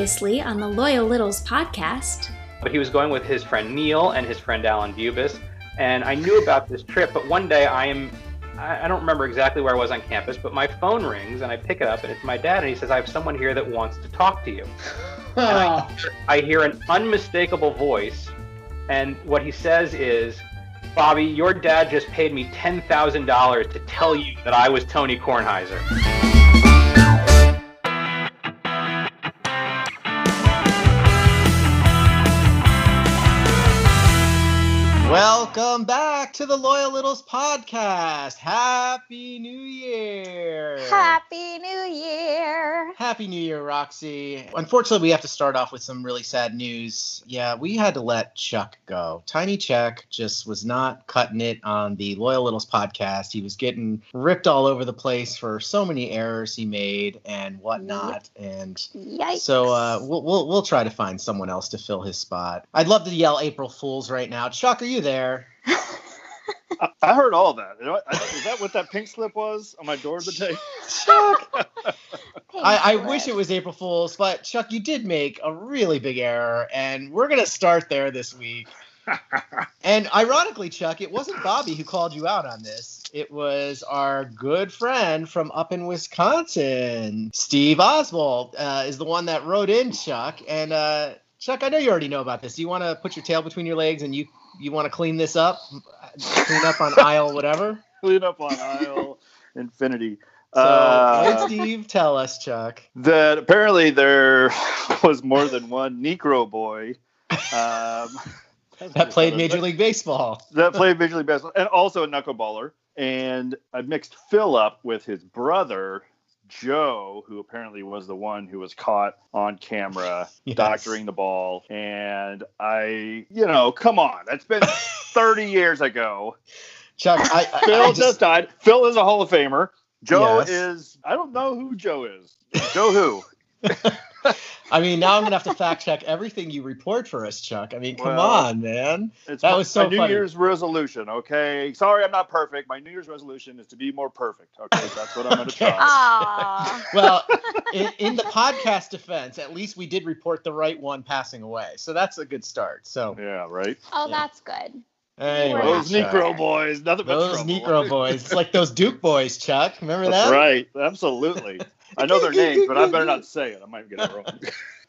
Previously on the Loyal Littles podcast. But he was going with his friend Neil and his friend Alan Bubis. And I knew about this trip, but one day I am, I I don't remember exactly where I was on campus, but my phone rings and I pick it up and it's my dad and he says, I have someone here that wants to talk to you. And I, hear- I hear an unmistakable voice, and what he says is, Bobby, your dad just paid me $10,000 to tell you that I was Tony Kornheiser. Welcome back to the Loyal Littles podcast. Happy New Year. Happy New Year. Happy New Year, Roxy. Unfortunately, we have to start off with some really sad news. Yeah, we had to let Chuck go. Tiny Chuck just was not cutting it on the Loyal Littles podcast. He was getting ripped all over the place for so many errors he made and whatnot. And Yikes. so uh, we'll, we'll we'll try to find someone else to fill his spot. I'd love to yell April Fools right now. Chuck, are you there? I, I heard all that. You know, I- Is that what that pink slip was on my door today? Chuck. Pink I, I wish it was April Fool's, but Chuck, you did make a really big error, and we're gonna start there this week. And ironically, Chuck, it wasn't Bobby who called you out on this. It was our good friend from up in Wisconsin, Steve Oswald, uh, is the one that wrote in Chuck. And uh, Chuck, I know you already know about this. Do You want to put your tail between your legs and you you want to clean this up, clean up on aisle whatever. Clean up on aisle infinity. So Uh, Steve tell us, Chuck? that apparently there was more than one Niekro boy um, That played Major League Baseball. that played Major League Baseball and also a knuckleballer. And I mixed Phil up with his brother Joe, who apparently was the one who was caught on camera Yes. doctoring the ball. And I, you know, come on, that's been 30 years ago. Chuck, I, I, Phil I just, just, died. Phil is a Hall of Famer. Joe Yes. is, I don't know who Joe is. Joe who? I mean, now I'm gonna have to fact check everything you report for us, Chuck. I mean, come Well, on, man. It's That my, was so my New funny. Year's resolution, okay? Sorry, I'm not perfect. My New Year's resolution is to be more perfect, okay? That's what I'm going to Okay. try. Aw. Well, in, in the podcast defense, at least we did report the right one passing away, so that's a good start. So, Yeah, right? oh, Yeah. that's good. anyway, Those Chuck. Niekro boys, nothing but those trouble. Niekro boys, it's like those Duke boys, Chuck. Remember That's that? right. Absolutely. I know their names, but I better not say it. I might get it wrong.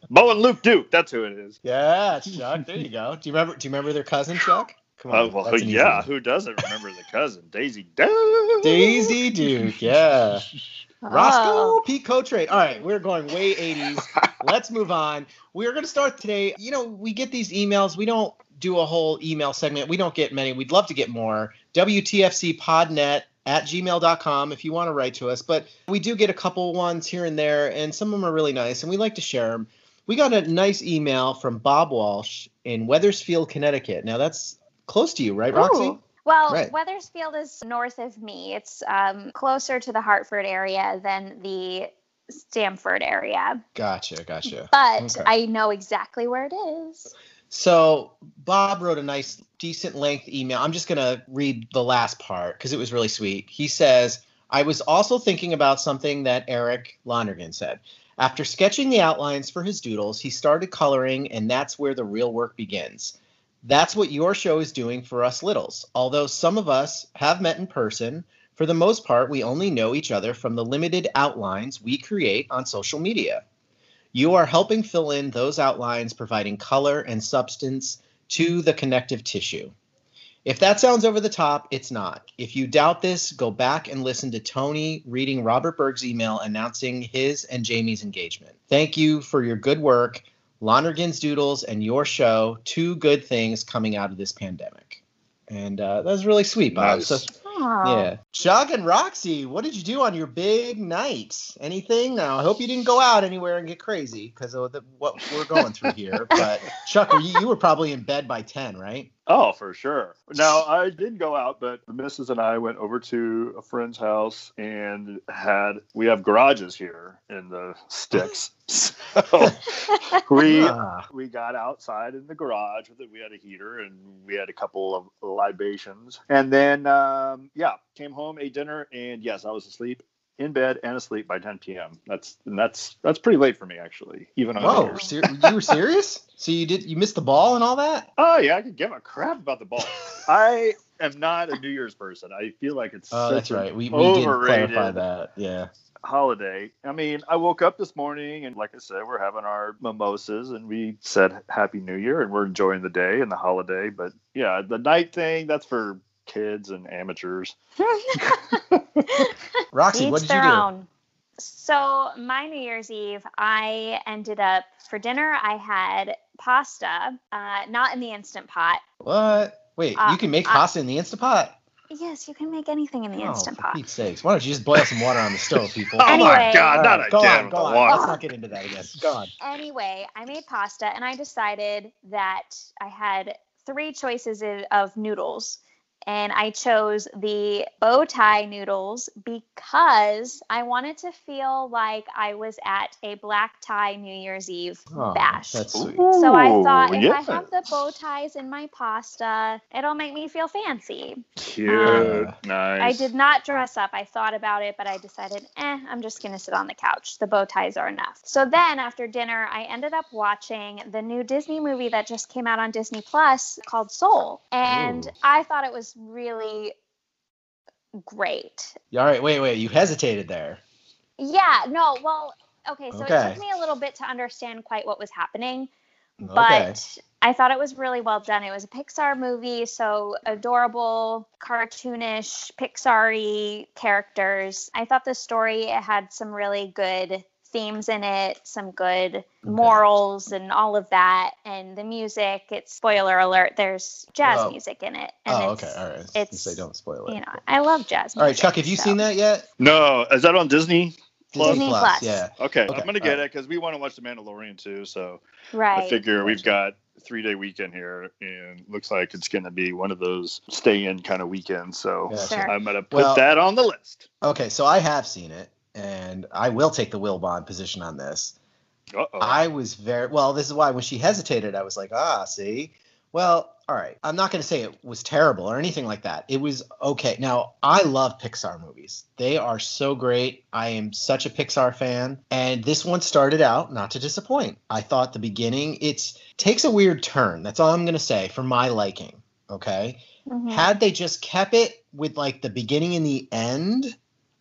Bo and Luke Duke, that's who it is. Yeah, Chuck. There you go. Do you remember? Do you remember their cousin, Chuck? Come on. Oh, well, that's yeah, one. who doesn't remember the cousin? Daisy Duke. Daisy Duke. Yeah. Ah. Roscoe Oh. P. Coltrane. All right, we're going way 80s. Let's move on. We're going to start today. You know, we get these emails. We don't do a whole email segment. We don't get many. We'd love to get more. WTFCpodnet at gmail.com if you want to write to us. But we do get a couple ones here and there, and some of them are really nice, and we like to share them. We got a nice email from Bob Walsh in Wethersfield, Connecticut. Now, that's close to you, right, Roxy? Ooh. Well, Right. Wethersfield is north of me. It's um, closer to the Hartford area than the Stamford area. Gotcha, gotcha. But Okay. I know exactly where it is. So Bob wrote a nice, decent length email. I'm just gonna read the last part because it was really sweet. He says, "I was also thinking about something that Eric Lonergan said. After sketching the outlines for his doodles, he started coloring, and that's where the real work begins. That's what your show is doing for us littles. Although some of us have met in person, for the most part, we only know each other from the limited outlines we create on social media." You are helping fill in those outlines, providing color and substance to the connective tissue. If that sounds over the top, it's not. If you doubt this, go back and listen to Tony reading Robert Berg's email announcing his and Jamie's engagement. Thank you for your good work, Lonergan's Doodles, and your show. Two good things coming out of this pandemic. And uh, that was really sweet, Bob. Nice. So Yeah. Chuck and Roxy, what did you do on your big night? Anything? Now, I hope you didn't go out anywhere and get crazy because of the, what we're going through here. But Chuck, you, you were probably in bed by 10, right? Oh, for sure. Now, I did go out, but the missus and I went over to a friend's house and had, we have garages here in the sticks. So we Ah, we got outside in the garage with it. We had a heater and we had a couple of libations. And then, um, yeah, came home, ate dinner, and yes, I was asleep in bed and asleep by 10 p.m. That's and that's that's pretty late for me actually, even on New ser- you were serious? So you did you missed the ball and all that? Oh yeah, I could give a crap about the ball. I am not a New Year's person. I feel like it's Oh, that's right. We, we did overrated clarify that. Yeah. holiday. I mean, I woke up this morning and like I said, we're having our mimosas and we said Happy New Year and we're enjoying the day and the holiday. But yeah, the night thing that's for kids and amateurs. Roxy, what Each did you do? own. So my New Year's Eve, I ended up for dinner. I had pasta, uh, not in the instant pot. What? Wait, Uh, you can make uh, pasta in the Instapot? Yes, you can make anything in the Oh, instant for pot. Pete's sakes. Why don't you just boil some water on the stove, people? Oh my god, All not right, go again on, go on. water. Let's not get into that again. Go on. Anyway, I made pasta and I decided that I had three choices of- of noodles. And I chose the bow tie noodles because I wanted to feel like I was at a black tie New Year's Eve Oh, bash. That's sweet. So I thought if yeah. I have the bow ties in my pasta, it'll make me feel fancy. Cute, Um, nice. I did not dress up. I thought about it, but I decided, eh, I'm just going to sit on the couch. The bow ties are enough. So then after dinner, I ended up watching the new Disney movie that just came out on Disney Plus called Soul. And Ooh. I thought it was really great. All right, wait, wait. You hesitated there. Yeah, no, well, okay, so Okay. it took me a little bit to understand quite what was happening. Okay. but I thought it was really well done. It was a Pixar movie, so adorable, cartoonish, Pixar-y characters. I thought the story had some really good themes in it, some good morals and all of that. And the music, it's spoiler alert, there's jazz Oh. music in it. And Oh, it's, okay. All right. You it's- say don't spoil it. You know, I love jazz music. All right, Chuck, have you so- seen that yet? no, is that on Disney? Plus? Disney Plus. Yeah. Okay, Okay, I'm gonna get alright. it because we want to watch The Mandalorian too. So Right. I figure we've got three day weekend here, and looks like it's gonna be one of those stay in kind of weekends. So Gotcha. Sure. I'm gonna put Well- that on the list. Okay, so I have seen it, and I will take the Will Bond position on this. Uh oh. I was very well. This is why when she hesitated, I was like, ah, see. Well, all right. I'm not going to say it was terrible or anything like that. It was okay. Now, I love Pixar movies. They are so great. I am such a Pixar fan, and this one started out not to disappoint. I thought the beginning it takes a weird turn. That's all I'm going to say for my liking. Okay. Mhm. Had they just kept it with like the beginning and the end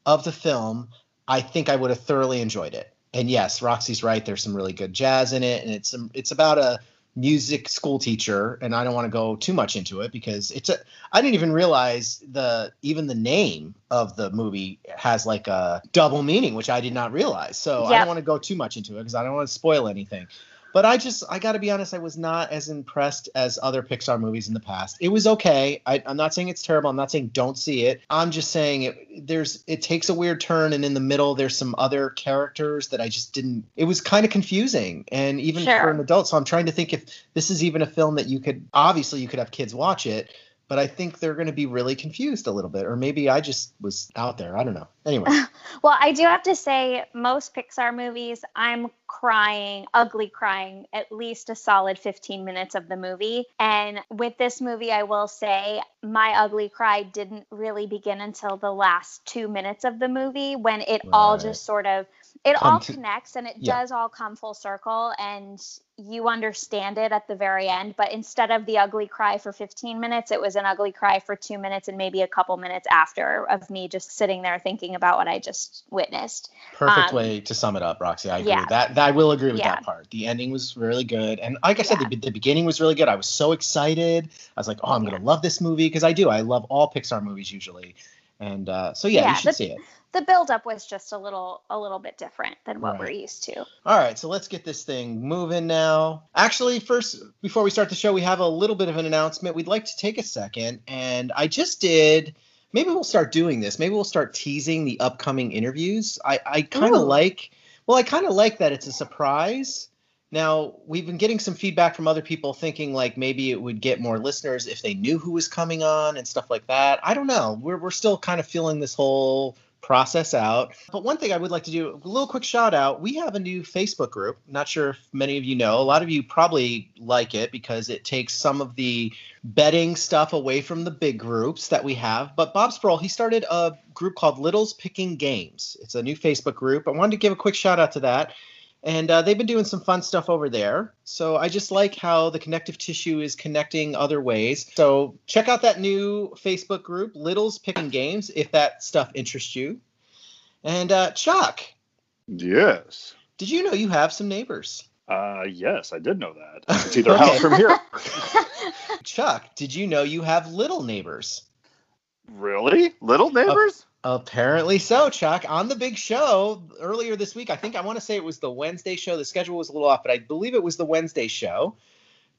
of the film, I think I would have thoroughly enjoyed it. And yes, Roxy's right. There's some really good jazz in it, and it's some, it's about a music school teacher. And I don't want to go too much into it because it's a. I didn't even realize the even the name of the movie has like a double meaning, which I did not realize. So I don't want to go too much into it because I don't want to spoil anything. But I just, I got to be honest, I was not as impressed as other Pixar movies in the past. It was okay. I, I'm not saying it's terrible. I'm not saying don't see it. I'm just saying it. There's, it takes a weird turn, and in the middle, there's some other characters that I just didn't. It was kind of confusing, and even for an adult. So I'm trying to think if this is even a film that you could. Obviously, you could have kids watch it, but I think they're going to be really confused a little bit, or maybe I just was out there. I don't know. Anyway, Well, I do have to say, most Pixar movies, I'm crying, ugly crying, at least a solid 15 minutes of the movie. And with this movie, I will say my ugly cry didn't really begin until the last two minutes of the movie when it all just sort of. It all to- connects and it Yeah. does all come full circle and you understand it at the very end. But instead of the ugly cry for 15 minutes, it was an ugly cry for two minutes and maybe a couple minutes after of me just sitting there thinking about what I just witnessed. perfect Um, way to sum it up, Roxy. I agree yeah. that. that. I will agree with Yeah. that part. The ending was really good, and like I said, the, the beginning was really good. I was so excited. I was like, "Oh, I'm gonna love this movie" because I do. I love all Pixar movies usually, and uh, so yeah, Yeah, you should the- see it. The buildup was just a little a little bit different than what Right. we're used to. All right, so let's get this thing moving now. Actually, first, before we start the show, we have a little bit of an announcement. We'd like to take a second, and I just did. Maybe we'll start doing this. Maybe we'll start teasing the upcoming interviews. I, I kind of like. Well, I kind of like that it's a surprise. Now we've been getting some feedback from other people thinking like maybe it would get more listeners if they knew who was coming on and stuff like that. I don't know. We're we're still kind of feeling this whole process out. But one thing I would like to do a little quick shout out. We have a new Facebook group. Not sure if many of you know. A lot of you probably like it because it takes some of the betting stuff away from the big groups that we have. But Bob Sproul, he started a group called Littles Picking Games. It's a new Facebook group. I wanted to give a quick shout out to that. And uh, they've been doing some fun stuff over there. So I just like how the connective tissue is connecting other ways. So check out that new Facebook group, Littles Picking Games, if that stuff interests you. And uh, Chuck, Yes. did you know you have some neighbors? Uh, yes, I did know that. It's either house from here. Chuck, did you know you have little neighbors? Really? Little neighbors? Apparently so, Chuck. On the big show earlier this week, I think I want to say it was the Wednesday show. The schedule was a little off, but I believe it was the Wednesday show.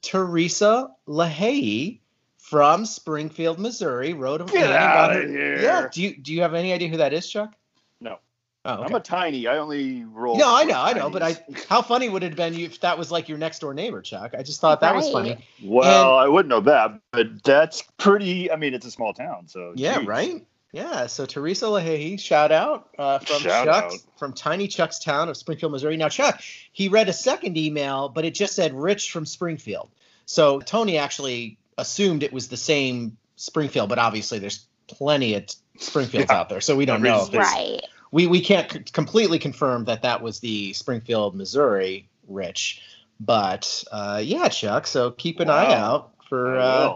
Teresa LaHaye from Springfield, Missouri, wrote a Get outta her- here. Yeah. Do you do you have any idea who that is, Chuck? No. Oh, okay. I'm a tiny. I only roll. no, I know, I know, but I how funny would it have been if that was like your next door neighbor, Chuck? I just thought that was funny. Well, I wouldn't know that, but that's pretty. I mean, it's a small town, so Yeah, geez. right. Yeah. So Teresa Lahey, shout out uh, from Shout Chuck's out. from Tiny Chuck's town of Springfield, Missouri. Now, Chuck, he read a second email, but it just said Rich from Springfield. So Tony actually assumed it was the same Springfield, but obviously there's plenty of Springfields Yeah. out there, so we don't Every know. if right. We we can't c- completely confirm that that was the Springfield, Missouri Rich, but uh, yeah, Chuck. So keep an eye out for uh,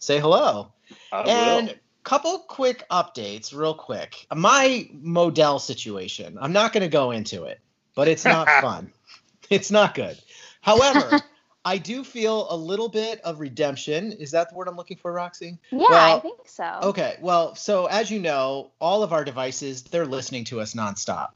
say hello. I And will. Couple quick updates, real quick. My Modell situation. I'm not going to go into it, but it's not fun. It's not good. However, I do feel a little bit of redemption. Is that the word I'm looking for, Roxy? Yeah, Well, I think so. Okay. Well, so as you know, all of our devices, they're listening to us nonstop.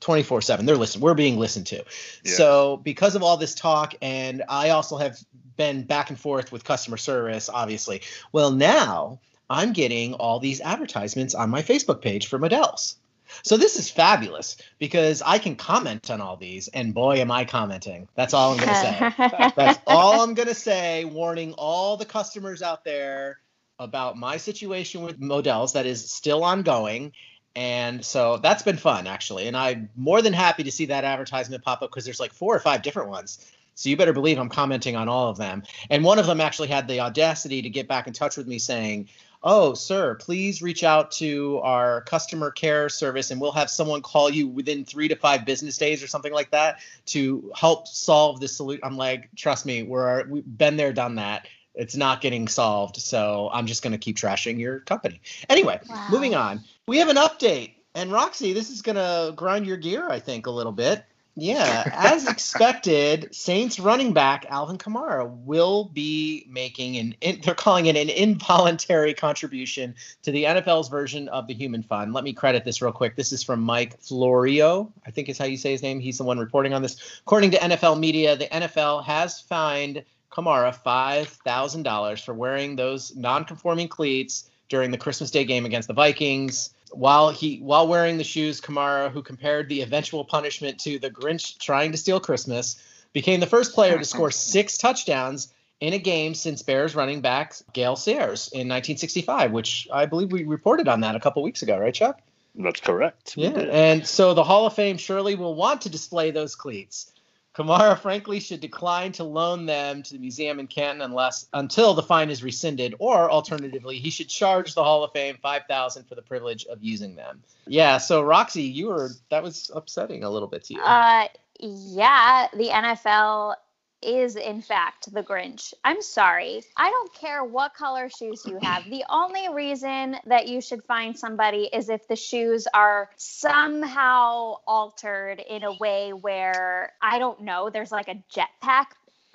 24 7 they're listening we're being listened to Yes. so because of all this talk and i also have been back and forth with customer service obviously well now i'm getting all these advertisements on my facebook page for models so this is fabulous because i can comment on all these and boy am i commenting that's all i'm going to say that's all I'm going to say, warning all the customers out there about my situation with Modell's that is still ongoing. And so that's been fun, actually. And I'm more than happy to see that advertisement pop up because there's like four or five different ones. So you better believe I'm commenting on all of them. And one of them actually had the audacity to get back in touch with me saying, Oh, sir, please reach out to our customer care service and we'll have someone call you within three to five business days or something like that to help solve this solution. I'm like, trust me, we're we've been there, done that. It's not getting solved, so I'm just going to keep trashing your company. Anyway, Wow. moving on. We have an update, and Roxy, this is going to grind your gear, I think, a little bit. Yeah, as expected, Saints running back Alvin Kamara will be making an in, they're calling it an involuntary contribution to the NFL's version of the Human Fund. Let me credit this real quick. This is from Mike Florio, I think is how you say his name. He's the one reporting on this. According to NFL media, the NFL has fined Kamara $5,000 for wearing those non-conforming cleats during the Christmas Day game against the Vikings. While he while wearing the shoes, Kamara, who compared the eventual punishment to the Grinch trying to steal Christmas, became the first player to score six touchdowns in a game since Bears running back Gale Sayers in 1965, which I believe we reported on that a couple weeks ago, right, Chuck? That's correct. Yeah, and so the Hall of Fame surely will want to display those cleats. Kamara, frankly, should decline to loan them to the museum in Canton unless until the fine is rescinded, or alternatively, he should charge the Hall of Fame five thousand for the privilege of using them. Yeah. So Roxy, you were that was upsetting a little bit to you. Uh, yeah, the NFL is in fact the Grinch. I'm sorry. I don't care what color shoes you have. The only reason that you should find somebody is if the shoes are somehow altered in a way where I don't know, there's like a jetpack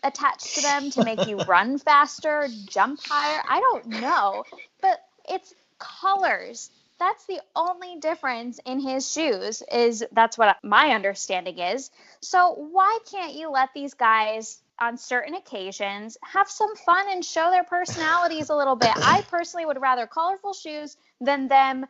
attached to them to make you run faster, jump higher. I don't know. But it's colors that's the only difference in his shoes is that's what my understanding is so why can't you let these guys on certain occasions have some fun and show their personalities a little bit i personally would rather colorful shoes than them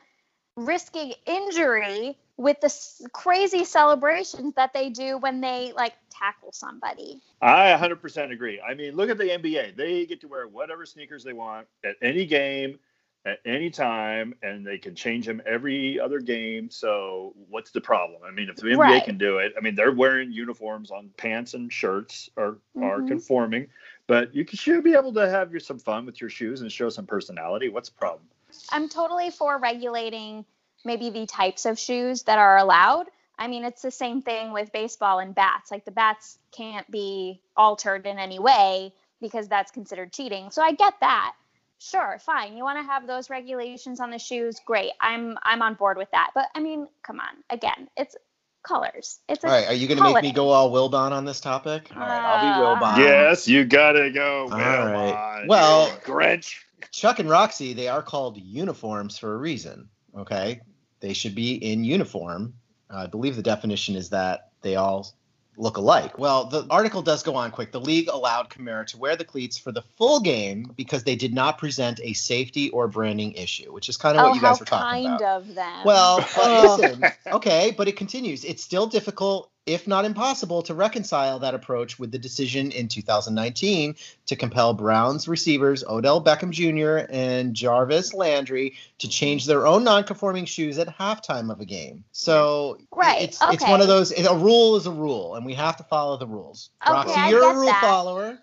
risking injury with the s- crazy celebrations that they do when they like tackle somebody I 100% agree. I mean, look at the NBA. They get to wear whatever sneakers they want at any game. At any time, and they can change them every other game. So what's the problem? I mean, if the NBA Right. can do it, I mean, they're wearing uniforms on pants and shirts are are Mhm. conforming, but you should be able to have your, some fun with your shoes and show some personality. What's the problem? I'm totally for regulating maybe the types of shoes that are allowed. I mean, it's the same thing with baseball and bats. Like the bats can't be altered in any way because that's considered cheating. So I get that. Sure, fine. You want to have those regulations on the shoes? Great. I'm I'm on board with that. But I mean, come on. Again, it's colors. It's a All right, are you going to make me go all Wilbon on this topic? All right, I'll be Uh, Wilbon. yes, you gotta go. All Will right. Well- you Grinch. Chuck and Roxy, they are called uniforms for a reason. Okay, they should be in uniform. I believe the definition is that they all look alike. Well, the article does go on quick. The league allowed Kamara to wear the cleats for the full game because they did not present a safety or branding issue, which is kind of oh, what you guys were talking kind about. of them. Well, but listen, okay, but it continues. It's still difficult, if not impossible, to reconcile that approach with the decision in 2019 to compel Browns receivers Odell Beckham Jr. and Jarvis Landry to change their own non-conforming shoes at halftime of a game. So Right, it's it's one of those. A rule is a rule, and we have to follow the rules. Okay, Roxy, you're a rule that. follower,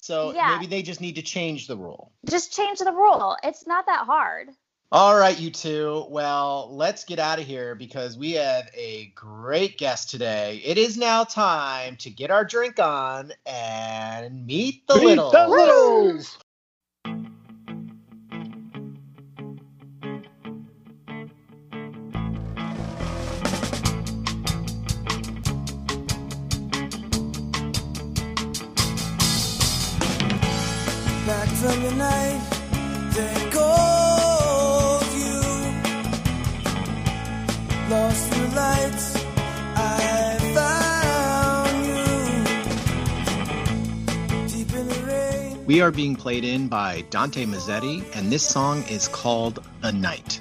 so Yeah. maybe they just need to change the rule. just change the rule. It's not that hard. All right, you two. Well, let's get out of here because we have a great guest today. It is now time to get our drink on and meet the Meet little. the littles. back from the night We are being played in by Dante Mazzetti, and this song is called The Night.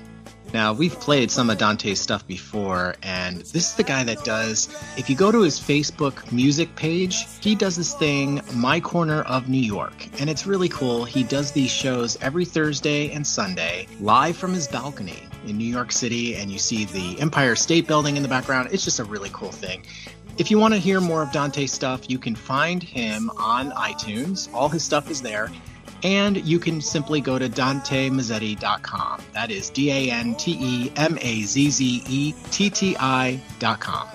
Now, we've played some of Dante's stuff before, and this is the guy that does, if you go to his Facebook music page, he does this thing, My Corner of New York. And it's really cool. He does these shows every Thursday and Sunday, live from his balcony in New York City, and you see the Empire State Building in the background. It's just a really cool thing. If you want to hear more of Dante's stuff, you can find him on iTunes. All his stuff is there. And you can simply go to dantemazzetti.com. That is D A N T E M A Z Z E T T I.com.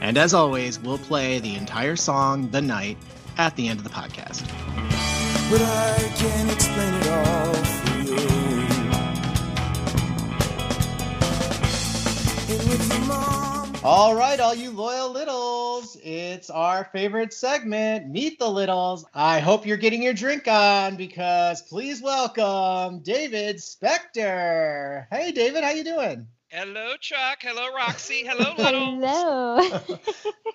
And as always, we'll play the entire song, The Night, at the end of the podcast. but I can't explain it all for you All right, all you loyal littles, it's our favorite segment, Meet the Littles. I hope you're getting your drink on because please welcome David Specter. Hey, David, how you doing? Hello, Chuck. Hello, Roxy. Hello, Little. Hello.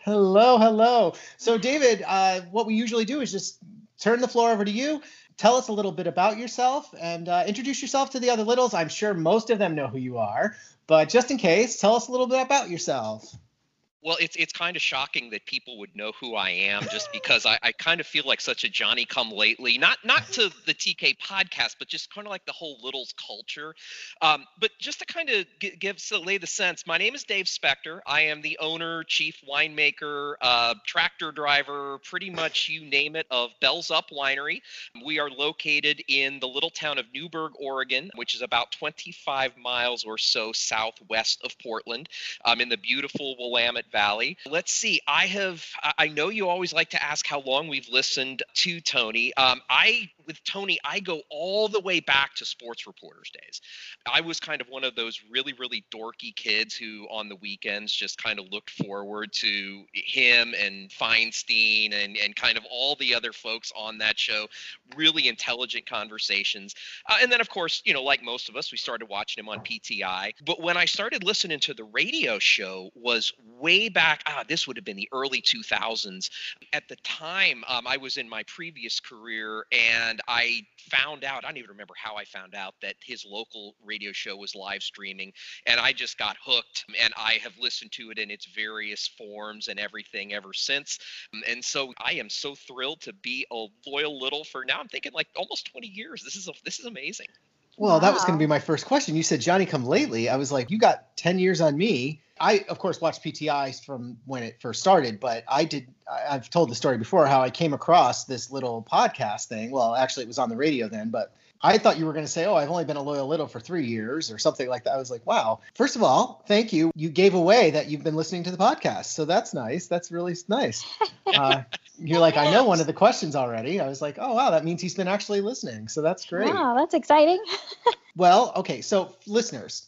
hello, hello. So, David, uh, what we usually do is just turn the floor over to you. Tell us a little bit about yourself and uh, introduce yourself to the other littles. I'm sure most of them know who you are, but just in case, tell us a little bit about yourself. Well, it's it's kind of shocking that people would know who I am just because I, I kind of feel like such a Johnny come lately. Not not to the TK podcast, but just kind of like the whole Littles culture. Um, but just to kind of g- give so lay the sense, my name is Dave Specter. I am the owner, chief winemaker, uh, tractor driver, pretty much you name it, of Bells Up Winery. We are located in the little town of Newberg, Oregon, which is about 25 miles or so southwest of Portland um, in the beautiful Willamette Valley. Let's see. I have. I- know you always like to ask how long we've listened to Tony. Um, I with Tony, I go all the way back to sports reporters days. I was kind of one of those really, really dorky kids who, on the weekends, just kind of looked forward to him and Feinstein and and kind of all the other folks on that show. Really intelligent conversations. Uh, and then, of course, you know, like most of us, we started watching him on PTI. But when I started listening to the radio show, was way back. Ah, this would have been the early 2000s. At the time, um, I was in my previous career, and I found out. I don't even remember how I found out that his local radio show was live streaming, and I just got hooked. And I have listened to it in its various forms and everything ever since. Um, And so I am so thrilled to be a loyal little for now. I'm thinking like almost 20 years. This is a, this is amazing. Well, that was going to be my first question. You said Johnny come lately. I was like, you got 10 years on me. I, of course, watched PTI from when it first started, but I did. I've told the story before how I came across this little podcast thing. Well, actually, it was on the radio then, but I thought you were going to say, "Oh, I've only been a loyal little for three years" or something like that. I was like, "Wow!" First of all, thank you. You gave away that you've been listening to the podcast, so that's nice. That's really nice. Uh, you're like, I know one of the questions already. I was like, "Oh, wow, that means he's been actually listening." So that's great. Wow, that's exciting. Well, okay, so listeners,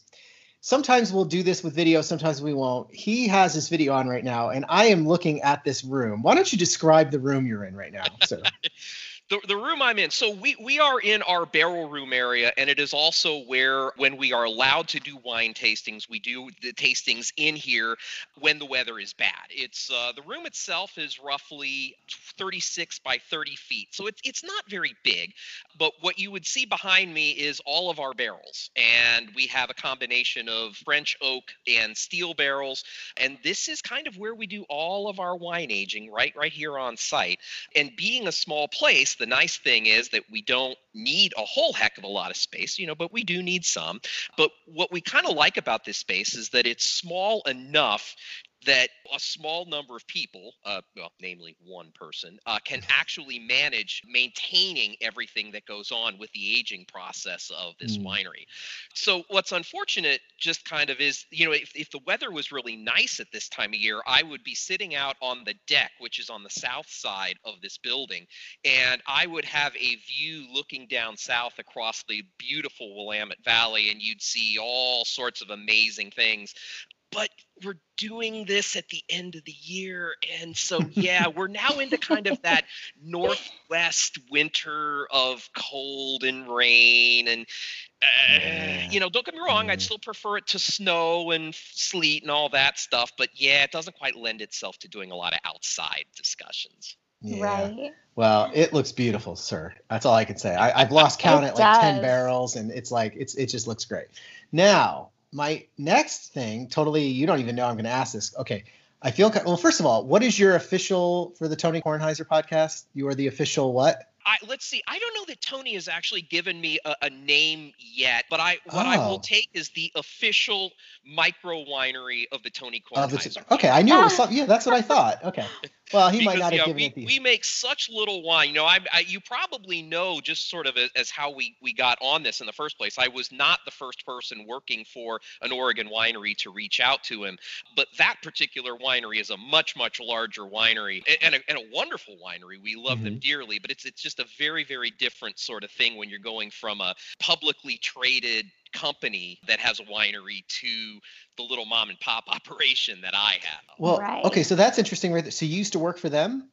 sometimes we'll do this with video, sometimes we won't. He has his video on right now, and I am looking at this room. Why don't you describe the room you're in right now, sir? the, the room I'm in. So we we are in our barrel room area, and it is also where when we are allowed to do wine tastings, we do the tastings in here when the weather is bad. It's uh, the room itself is roughly 36 by 30 feet, so it's it's not very big. But what you would see behind me is all of our barrels, and we have a combination of French oak and steel barrels, and this is kind of where we do all of our wine aging, right right here on site. And being a small place, the nice thing is that we don't need a whole heck of a lot of space, you know, but we do need some. But what we kind of like about this space is that it's small enough that a small number of people, uh, well, namely one person, uh, can actually manage maintaining everything that goes on with the aging process of this Mm. winery. So what's unfortunate just kind of is, you know, if, if the weather was really nice at this time of year, I would be sitting out on the deck, which is on the south side of this building, and I would have a view looking down south across the beautiful Willamette Valley, and you'd see all sorts of amazing things. But we're doing this at the end of the year, and so yeah, we're now into kind of that northwest winter of cold and rain and uh, Yeah. you know, don't get me wrong, I'd Mm. still prefer it to snow and sleet and all that stuff, but yeah, it doesn't quite lend itself to doing a lot of outside discussions. Yeah. Right. Well, it looks beautiful, sir. That's all I can say. I, I've lost count It at like 10 barrels, and it's like, it's it just looks great. Now, my next thing, totally, you don't even know I'm going to ask this. Okay. I feel, well, first of all, what is your official for the Tony Kornheiser podcast? You are the official what? I, let's see. I don't know that Tony has actually given me a, a name yet, but I what I Oh. will take is the official micro winery of the Tony Of the- Kornheiser. okay, I knew it was Ah. something. Yeah, that's what I thought. Okay. Well, he might not have yeah, given we, it the. we make such little wine. You know, I, I you probably know just sort of as, as how we we got on this in the first place. I was not the first person working for an Oregon winery to reach out to him, but that particular winery is a much much larger winery and a, and a wonderful winery. We love them mm-hmm. dearly, but it's it's just a very very different sort of thing when you're going from a publicly traded company that has a winery to the little mom and pop operation that I have. well, Right. okay, so that's interesting. Right there. So you used to work for them?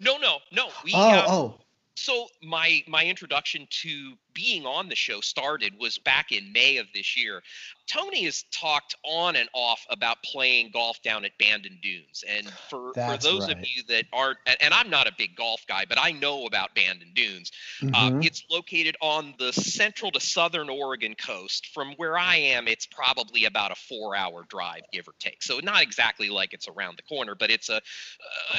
No, no, no. We Oh, uh, oh, so my my introduction to being on the show started was back in May of this year. Tony has talked on and off about playing golf down at Bandon Dunes, and for for those right. of you that aren't, and, I'm not a big golf guy, but I know about Bandon Dunes. Uh, mhm. it's located on the central to southern Oregon coast. From where I am, it's probably about a four-hour drive, give or take. So not exactly like it's around the corner, but it's a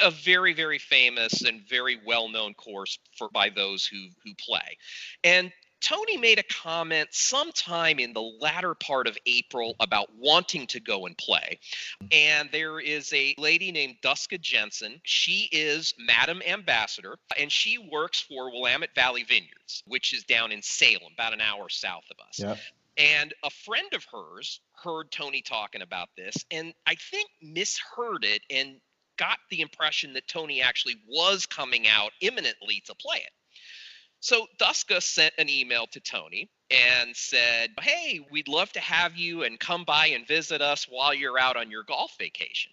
a very very famous and very well-known course for by those who who play. And Tony made a comment sometime in the latter part of April about wanting to go and play. And there is a lady named Duska Jensen. She is Madam Ambassador, and she works for Willamette Valley Vineyards, which is down in Salem, about an hour south of us. Yep. And a friend of hers heard Tony talking about this, and I think misheard it and got the impression that Tony actually was coming out imminently to play it. So Duska sent an email to Tony and said, Hey, we'd love to have you and come by and visit us while you're out on your golf vacation.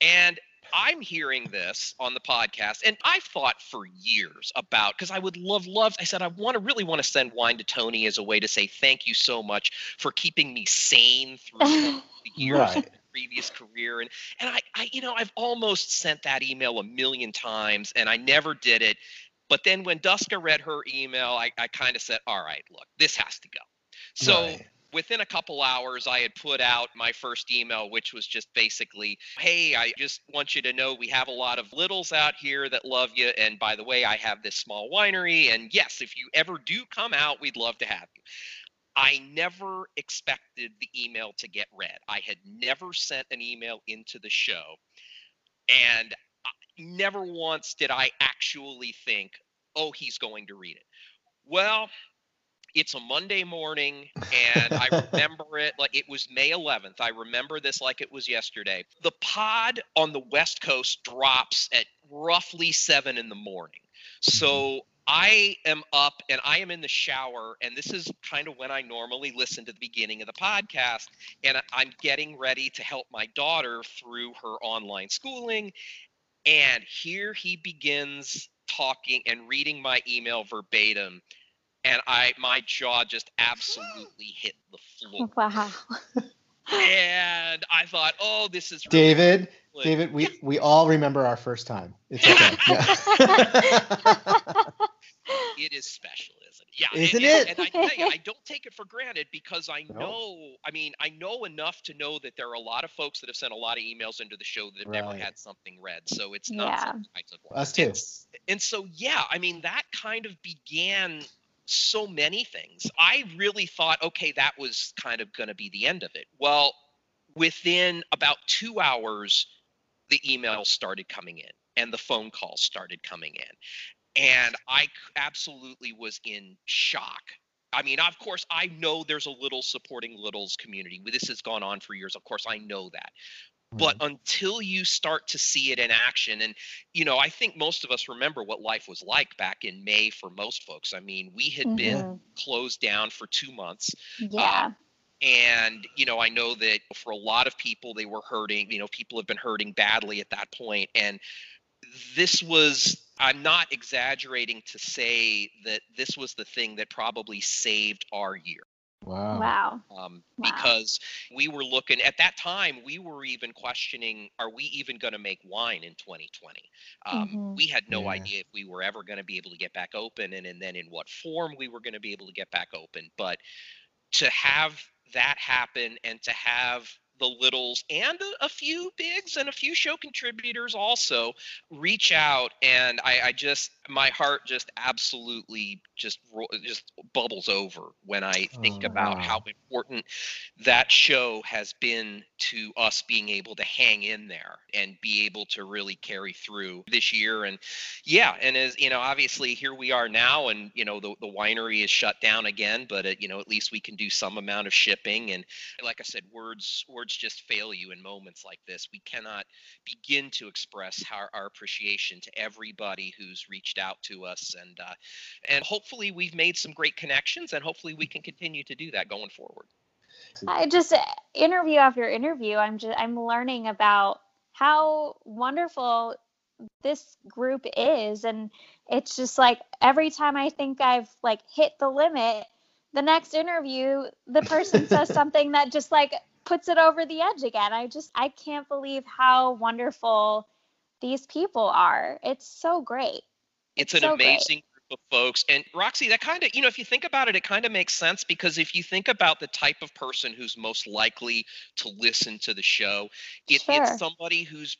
And I'm hearing this on the podcast, and I've thought for years about because I would love, love. I said I want to really want to send wine to Tony as a way to say thank you so much for keeping me sane through the years of my previous career, and and I, I, you know, I've almost sent that email a million times, and I never did it. But then when Duska read her email, I, I kind of said, all right, look, this has to go. So Right. within a couple hours, I had put out my first email, which was just basically, Hey, I just want you to know we have a lot of littles out here that love you. And by the way, I have this small winery. And yes, if you ever do come out, we'd love to have you. I never expected the email to get read. I had never sent an email into the show. And never once did I actually think, oh, he's going to read it. Well, it's a Monday morning, and I remember it like it was May 11th. I remember this like it was yesterday. The pod on the West Coast drops at roughly seven in the morning. So mm-hmm. I am up and I am in the shower, and this is kind of when I normally listen to the beginning of the podcast. And I'm getting ready to help my daughter through her online schooling. And here he begins talking and reading my email verbatim. And I my jaw just absolutely hit the floor. Wow. And I thought, oh, this is really David, good. David, we we all remember our first time. It's okay. Yeah. it is special, isn't it? Yeah, Isn't and, and- it? And I tell you, I don't take it for granted because I No. know. I mean, I know enough to know that there are a lot of folks that have sent a lot of emails into the show that have never had something read. So it's not Yeah. something I took. Us too. And so, yeah, I mean, that kind of began so many things. I really thought, okay, that was kind of going to be the end of it. Well, within about two hours, the emails started coming in and the phone calls started coming in. And I absolutely was in shock. I mean, of course, I know there's a little supporting littles community. This has gone on for years. Of course, I know that but until you start to see it in action and you know i think most of us remember what life was like back in may for most folks i mean we had been Mhm. closed down for two months Yeah. and you know i know that for a lot of people they were hurting you know people have been hurting badly at that point and this was i'm not exaggerating to say that this was the thing that probably saved our year wow. Wow. um, Wow. because we were looking at that time we were even questioning are we even going to make wine in 2020 um, Mhm. we had no Yeah. idea if we were ever going to be able to get back open and, and then in what form we were going to be able to get back open but to have that happen and to have the littles and a, a few bigs and a few show contributors also reach out and I, I just my heart just absolutely just just bubbles over when I think Oh, about wow. how important that show has been to us being able to hang in there and be able to really carry through this year and yeah and as you know obviously here we are now and you know the, the winery is shut down again but uh, you know at least we can do some amount of shipping and like i said words words just fail you in moments like this we cannot begin to express how our appreciation to everybody who's reached out to us and uh, and hopefully we've made some great connections and hopefully we can continue to do that going forward. I just uh, interview after interview, I'm just I'm learning about how wonderful this group is, and it's just like every time I think I've like hit the limit, the next interview, the person says something that just like puts it over the edge again. I just I can't believe how wonderful these people are. It's so great. it's an so great. amazing group of folks and roxy that kind of you know if you think about it it kind of makes sense because if you think about the type of person who's most likely to listen to the show it, Sure. it's somebody who's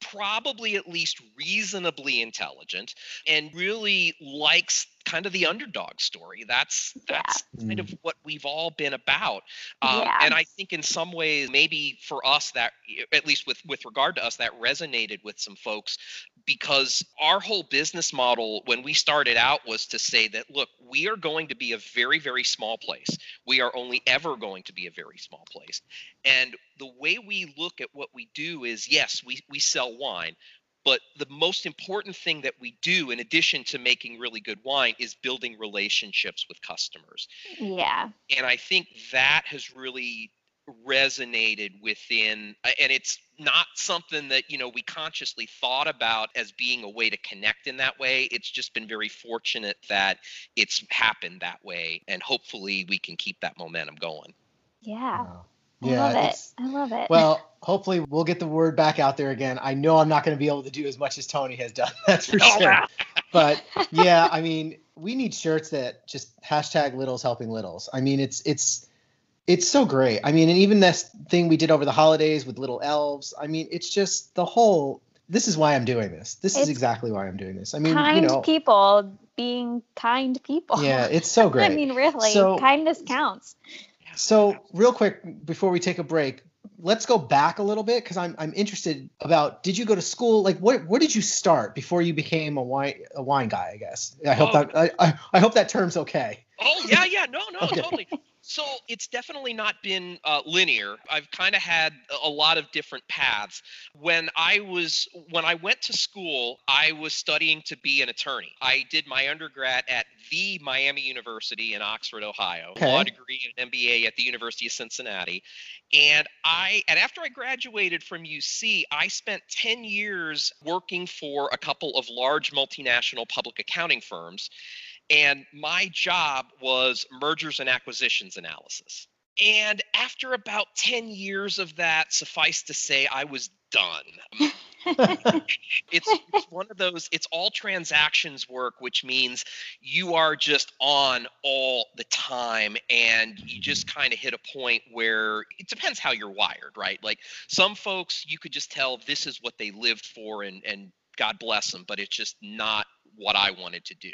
probably at least reasonably intelligent and really likes kind of the underdog story. That's Yeah. that's kind of what we've all been about. Um, Yeah. and i think in some ways maybe for us that at least with with regard to us that resonated with some folks because our whole business model when we started out was to say that look we are going to be a very very small place. We are only ever going to be a very small place. And the way we look at what we do is yes we we sell wine but the most important thing that we do in addition to making really good wine is building relationships with customers Yeah. and i think that has really resonated within and it's not something that you know we consciously thought about as being a way to connect in that way it's just been very fortunate that it's happened that way and hopefully we can keep that momentum going Yeah. Wow. I Yeah, love it. I love it. Well, hopefully we'll get the word back out there again. I know I'm not going to be able to do as much as Tony has done. That's for Oh, sure. wow. But yeah, I mean, we need shirts that just hashtag littles helping littles. I mean, it's it's It's so great. I mean, and even this thing we did over the holidays with little elves. I mean, it's just the whole. This is why I'm doing this. This is exactly why I'm doing this. I mean, kind you know, people being kind people. yeah, it's so great. I mean, really, So- kindness counts. So, real quick before we take a break, let's go back a little bit because I'm I'm interested about. Did you go to school? Like, what where did you start before you became a wine a wine guy? I guess. I hope Oh. that I, I I hope that term's okay. Oh yeah, yeah, no, no, Okay. totally. So it's definitely not been uh, linear. I've kind of had a- lot of different paths. When I was when I went to school, I was studying to be an attorney. I did my undergrad at the Miami University in Oxford, Ohio. Okay. Law degree and MBA at the University of Cincinnati. And I and after I graduated from UC, I spent 10 years working for a couple of large multinational public accounting firms and my job was mergers and acquisitions analysis. And after about 10 years of that, suffice to say, I was done. It's, it's one of those, it's all transactions work, which means you are just on all the time and you just kind of hit a point where it depends how you're wired, right? Like some folks, you could just tell this is what they lived for and, and God bless them, but it's just not what I wanted to do.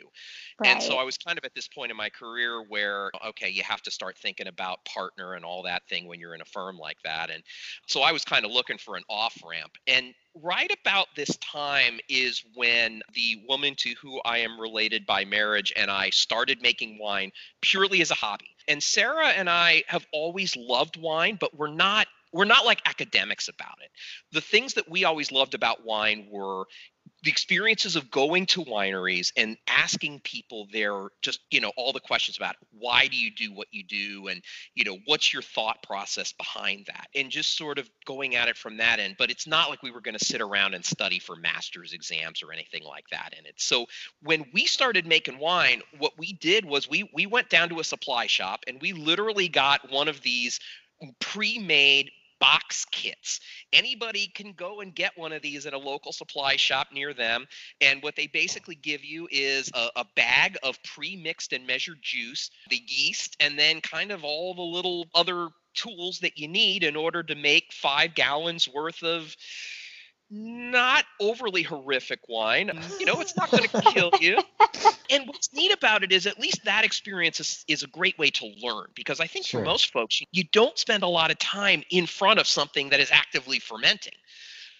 And so I was kind of at this point in my career where, okay, you have to start thinking about partner and all that thing when you're in a firm like that. And so I was kind of looking for an off ramp. And right about this time is when the woman to who I am related by marriage and I started making wine purely as a hobby. And Sarah and I have always loved wine, but we're not we're not like academics about it. The things that we always loved about wine were the experiences of going to wineries and asking people their just you know all the questions about why do you do what you do and you know what's your thought process behind that? And just sort of going at it from that end but it's not like we were going to sit around and study for master's exams or anything like that in it. So when we started making wine what we did was we we went down to a supply shop and we literally got one of these pre-made box kits. Anybody can go and get one of these at a local supply shop near them and what they basically give you is a, a bag of pre-mixed and measured juice the yeast and then kind of all the little other tools that you need in order to make five gallons worth of not overly horrific wine you know it's not going to mm. kill you. And what's neat about it is at least that experience is, is a great way to learn because i think Sure. for most folks you don't spend a lot of time in front of something that is actively fermenting.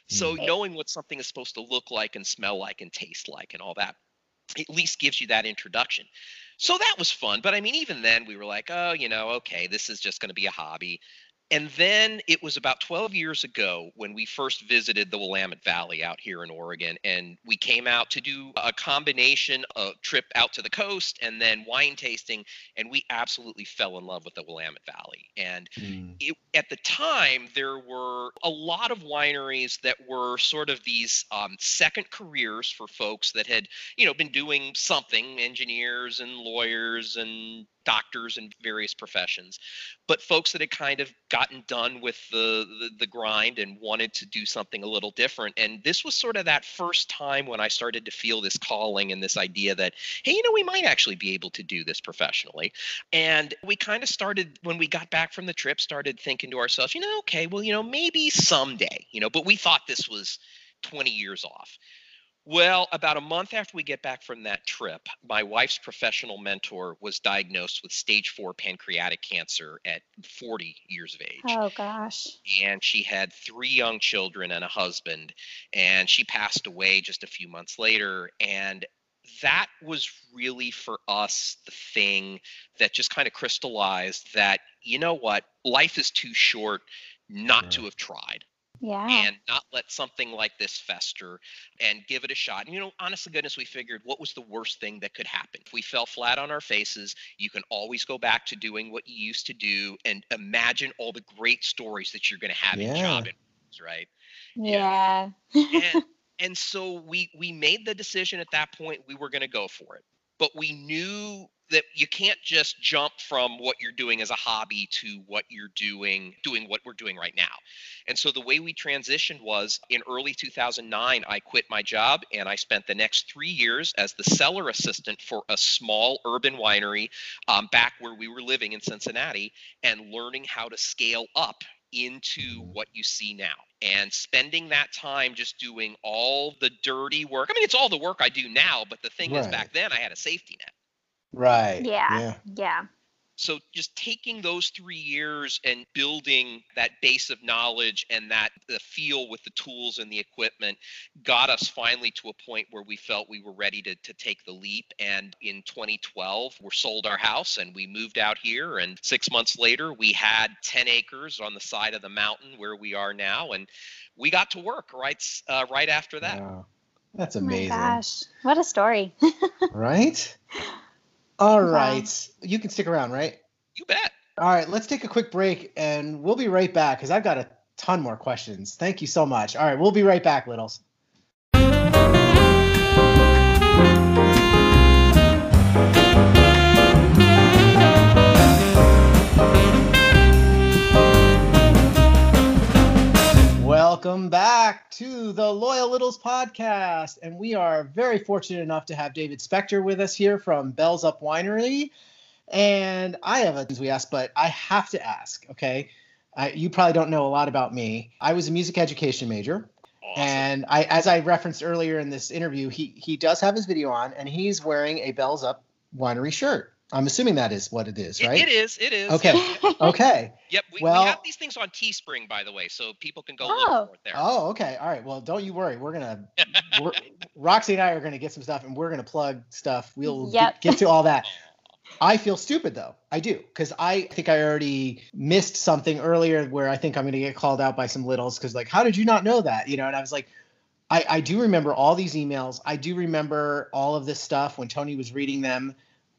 So mm. knowing what something is supposed to look like and smell like and taste like and all that at least gives you that introduction. So that was fun but i mean even then we were like oh you know okay this is just going to be a hobby and then it was about 12 years ago when we first visited the Willamette Valley out here in Oregon. And we came out to do a combination of trip out to the coast and then wine tasting. And we absolutely fell in love with the Willamette Valley. And it, at the time, there were a lot of wineries that were sort of these um, second careers for folks that had, you know, been doing something, engineers and lawyers and doctors and various professions but folks that had kind of gotten done with the, the the grind and wanted to do something a little different. And this was sort of that first time when i started to feel this calling and this idea that hey you know we might actually be able to do this professionally. And we kind of started when we got back from the trip started thinking to ourselves you know okay well you know maybe someday you know but we thought this was 20 years off well, about a month after we get back from that trip, my wife's professional mentor was diagnosed with stage four pancreatic cancer at 40 years of age. Oh gosh. And she had three young children and a husband, and she passed away just a few months later. And that was really for us the thing that just kind of crystallized that, you know what, life is too short not to have tried Yeah. and not let something like this fester and give it a shot. And you know, honestly, goodness, we figured what was the worst thing that could happen? If we fell flat on our faces, you can always go back to doing what you used to do and imagine all the great stories that you're going to have in Yeah. job interviews, right? yeah. and and so we we made the decision at that point we were going to go for it but we knew that you can't just jump from what you're doing as a hobby to what you're doing doing what we're doing right now. And so the way we transitioned was in early 2009 i quit my job and i spent the next three years as the cellar assistant for a small urban winery um, back where we were living in cincinnati and learning how to scale up into mm-hmm. what you see now and spending that time just doing all the dirty work. I mean, it's all the work I do now, but the thing is, back then I had a safety net. Right. Yeah. Yeah. Yeah. So just taking those three years and building that base of knowledge and that the feel with the tools and the equipment got us finally to a point where we felt we were ready to, to take the leap. And in 2012, we sold our house and we moved out here. And six months later, we had 10 acres on the side of the mountain where we are now. And we got to work right uh, right after that. Wow. That's Oh my amazing. gosh. What a story. Right? All Wow. right. You can stick around, right? You bet. All right, let's take a quick break and we'll be right back because I've got a ton more questions. Thank you so much. All right, we'll be right back, Littles. Welcome back to the Loyal Littles podcast. And we are very fortunate enough to have David Specter with us here from Bells Up Winery. And I have a we ask, but I have to ask, okay? I, you probably don't know a lot about me. I was a music education major. Awesome. And I, as I referenced earlier in this interview, he he does have his video on, and he's wearing a Bells Up Winery shirt. I'm assuming that is what it is, It- right? it is. It is. Okay. Yep. Okay. Yep, we, Well- we have these things on Teespring, by the way, so people can go Oh. look for it there. Oh, okay. All right. Well, don't you worry. We're gonna, we're, Roxy and I are gonna get some stuff, and we're gonna plug stuff. We'll get- Yep. get to all that. I feel stupid though. I do because I think I already missed something earlier where I think I'm gonna get called out by some littles because like, how did you not know that? You know, and I was like, I, I do remember all these emails. I do remember all of this stuff when Tony was reading them,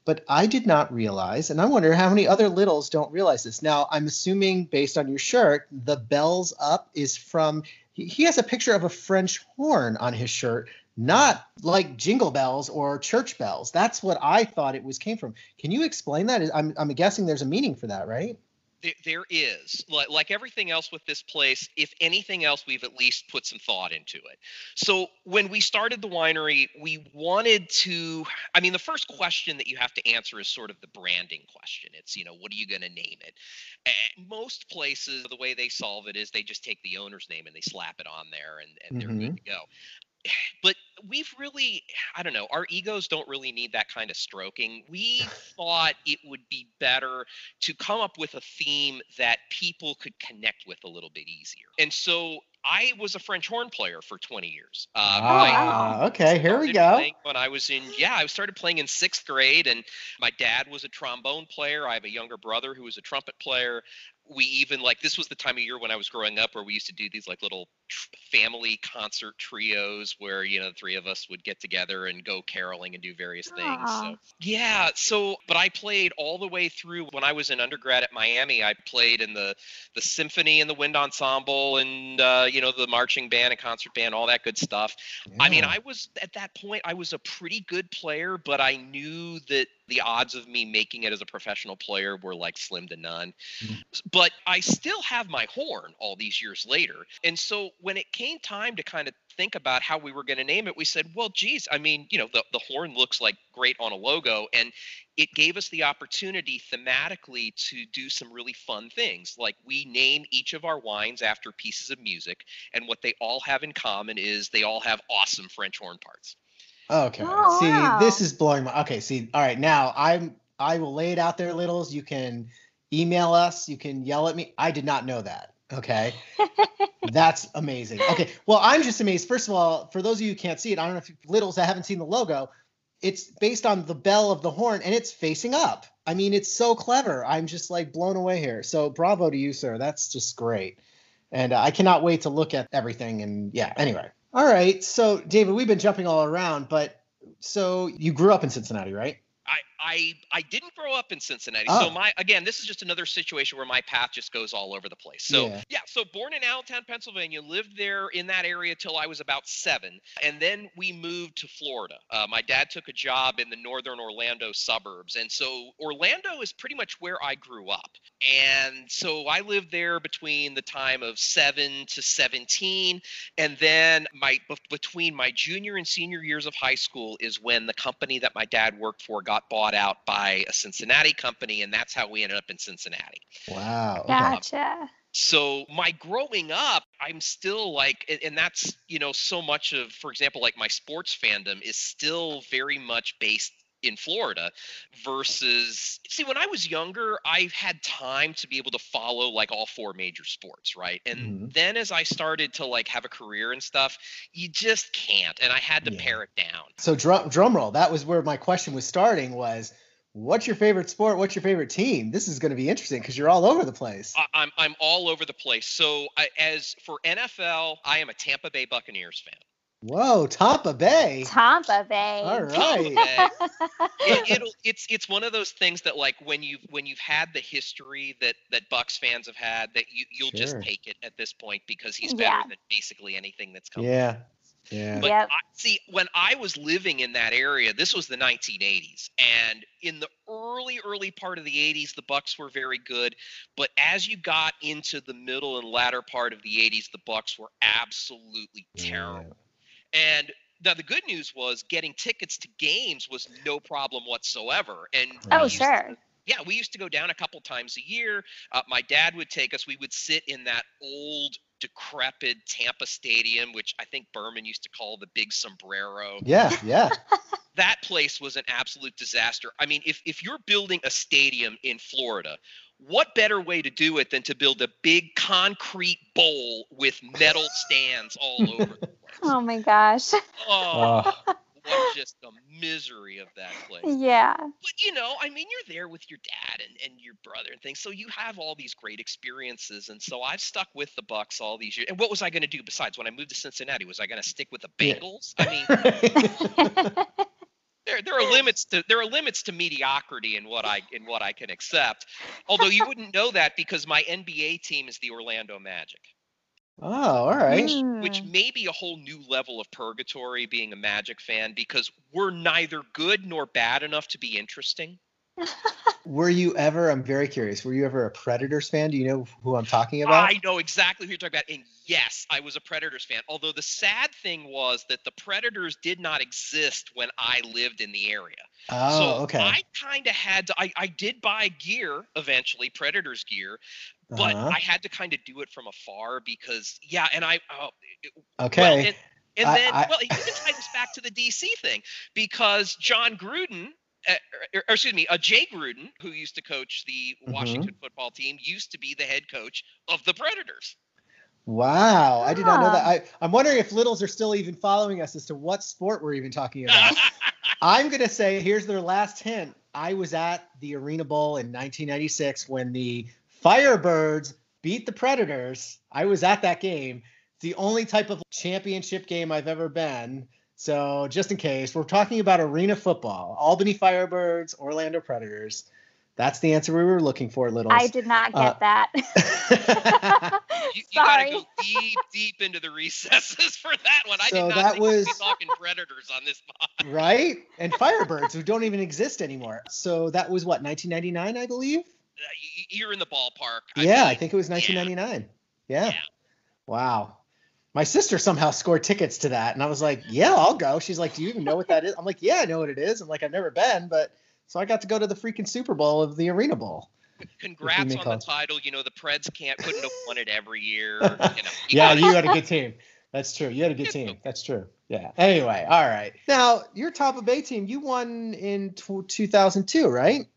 but I did not realize, and I wonder how many other littles don't realize this. Now, I'm assuming based on your shirt, the bells up is from. He, has a picture of a French horn on his shirt, not like jingle bells or church bells. That's what I thought it was came from. Can you explain that? I'm I'm guessing there's a meaning for that, right? There, there is like, like everything else with this place if anything else we've at least put some thought into it. So when we started the winery we wanted to i mean the first question that you have to answer is sort of the branding question. It's you know what are you going to name it? And most places the way they solve it is they just take the owner's name and they slap it on there and, and they're good mm-hmm. to go but we've really i don't know our egos don't really need that kind of stroking we thought it would be better to come up with a theme that people could connect with a little bit easier and so i was a french horn player for 20 years uh, I Ah, okay, here we go. When I was in, yeah, I started playing in sixth grade, and my dad was a trombone player. I have a younger brother who was a trumpet player. We even like this was the time of year when I was growing up where we used to do these like little tr- family concert trios where you know the three of us would get together and go caroling and do various things. So yeah, so but I played all the way through when I was in undergrad at Miami. I played in the the symphony and the wind ensemble and uh, you know the marching band and concert band, all that good stuff. I mean, I was at that point, I was a pretty good player, but I knew that the odds of me making it as a professional player were like slim to none. Mhm. But I still have my horn all these years later. And so when it came time to kind of think about how we were going to name it, we said, well, geez, I mean, you know, the, the horn looks like great on a logo. And it gave us the opportunity thematically to do some really fun things. Like we name each of our wines after pieces of music. And what they all have in common is they all have awesome French horn parts. Okay. Oh, see, wow. this is blowing my. Okay. See, all right. Now I'm. I will lay it out there, littles. You can email us. You can yell at me. I did not know that. Okay. That's amazing. Okay. Well, I'm just amazed. First of all, for those of you who can't see it, I don't know if you, littles that haven't seen the logo. It's based on the bell of the horn, and it's facing up. I mean, it's so clever. I'm just like blown away here. So bravo to you, sir. That's just great. And uh, I cannot wait to look at everything. And yeah. Anyway. All right. So David, we've been jumping all around, but so you grew up in Cincinnati, right? I, I I didn't grow up in Cincinnati. Oh. So my again, this is just another situation where my path just goes all over the place. So Yeah. yeah, so born in Allentown, Pennsylvania, lived there in that area till I was about seven, and then we moved to Florida. Uh, my dad took a job in the northern Orlando suburbs, and so Orlando is pretty much where I grew up. And so I lived there between the time of seven to seventeen, and then my between my junior and senior years of high school is when the company that my dad worked for got bought out by a Cincinnati company, and that's how we ended up in Cincinnati. Wow. okay. Gotcha. So my growing up, I'm still like, and- and that's you know so much of, for example, like my sports fandom is still very much based in Florida versus see when I was younger I had time to be able to follow like all four major sports right and Mhm. then as I started to like have a career and stuff you just can't and I had to Yeah. pare it down So drum drum roll. That was where my question was starting. Was what's your favorite sport? What's your favorite team? This is going to be interesting because you're all over the place. I, I'm I'm all over the place so I, as for NFL I am a Tampa Bay Buccaneers fan Whoa, Tampa Bay. Tampa Bay. All Tampa right. Bay. it, it'll it's it's one of those things that like when you when you've had the history that that Bucks fans have had that you you'll just take it at this point because he's better Yeah. than basically anything that's come. Yeah. Yeah. But Yep. I, see, when I was living in that area, this was the 1980s, and in the early, early part of the 80s, the Bucks were very good. But as you got into the middle and latter part of the 80s, the Bucks were absolutely terrible. And now the good news was getting tickets to games was no problem whatsoever. And Oh, used to- sure. yeah, we used to go down a couple times a year. Uh, my dad would take us. We would sit in that old, decrepit Tampa Stadium, which I think Berman used to call the Big Sombrero. Yeah. Yeah. That place was an absolute disaster. I mean, if if you're building a stadium in Florida, what better way to do it than to build a big concrete bowl with metal stands all over the place? Oh my gosh. Oh, what just the misery of that place Yeah. but you know, I mean, you're there with your dad and, and your brother and things, so you have all these great experiences. And so I've stuck with the Bucks all these years. And what was I going to do besides when I moved to Cincinnati? Was I going to stick with the Yeah. Bengals? I mean, there there are limits to there are limits to mediocrity in what I in what I can accept. Although you wouldn't know that because my NBA team is the Orlando Magic, oh, all right. which which Mm. may be a whole new level of purgatory being a Magic fan because we're neither good nor bad enough to be interesting. Were you ever? I'm very curious. Were you ever a Predators fan? Do you know who I'm talking about? I know exactly who you're talking about. And yes, I was a Predators fan. Although the sad thing was that the Predators did not exist when I lived in the area. oh, so okay. I kind of had to, I, I did buy gear eventually, Predators gear, but Uh-huh. I had to kind of do it from afar because, yeah, and I, oh, okay. well, and, and I- then, I- well, you can tie this back to the DC thing because Jon Gruden, uh, or, or excuse me, uh, Jay Gruden, who used to coach the Mm-hmm. Washington football team, used to be the head coach of the Predators. wow, I did not know that. Ah. I, I'm wondering if littles are still even following us as to what sport we're even talking about. I'm gonna say here's their last hint. I was at the Arena Bowl in 1996 when the Firebirds beat the Predators. I was at that game. It's the only type of championship game I've ever been. So just in case, we're talking about arena football. Albany Firebirds, Orlando Predators. That's the answer we were looking for, Littles. I did not get Uh, that. You, you gotta go deep, deep into the recesses for that one. I So did not that think we'd be was- talking Predators on this pod. right? And Firebirds, who don't even exist anymore. So that was what, 1999, I believe? Uh, You're in the ballpark. I yeah, mean, I think it was 1999. Yeah. Yeah. Wow. My sister somehow scored tickets to that, and I was like, "Yeah, I'll go." She's like, "Do you even know what that is?" I'm like, "Yeah, I know what it is." I'm like, "I've never been, but so I got to go to the freaking Super Bowl of the Arena Bowl." Congrats on call the title. You know the Preds can't couldn't have won it every year. You know, yeah, you had a good team. That's true. You had a good team. That's true. Yeah. Anyway, all right. Now your Tampa Bay team, you won in tw 2002, right?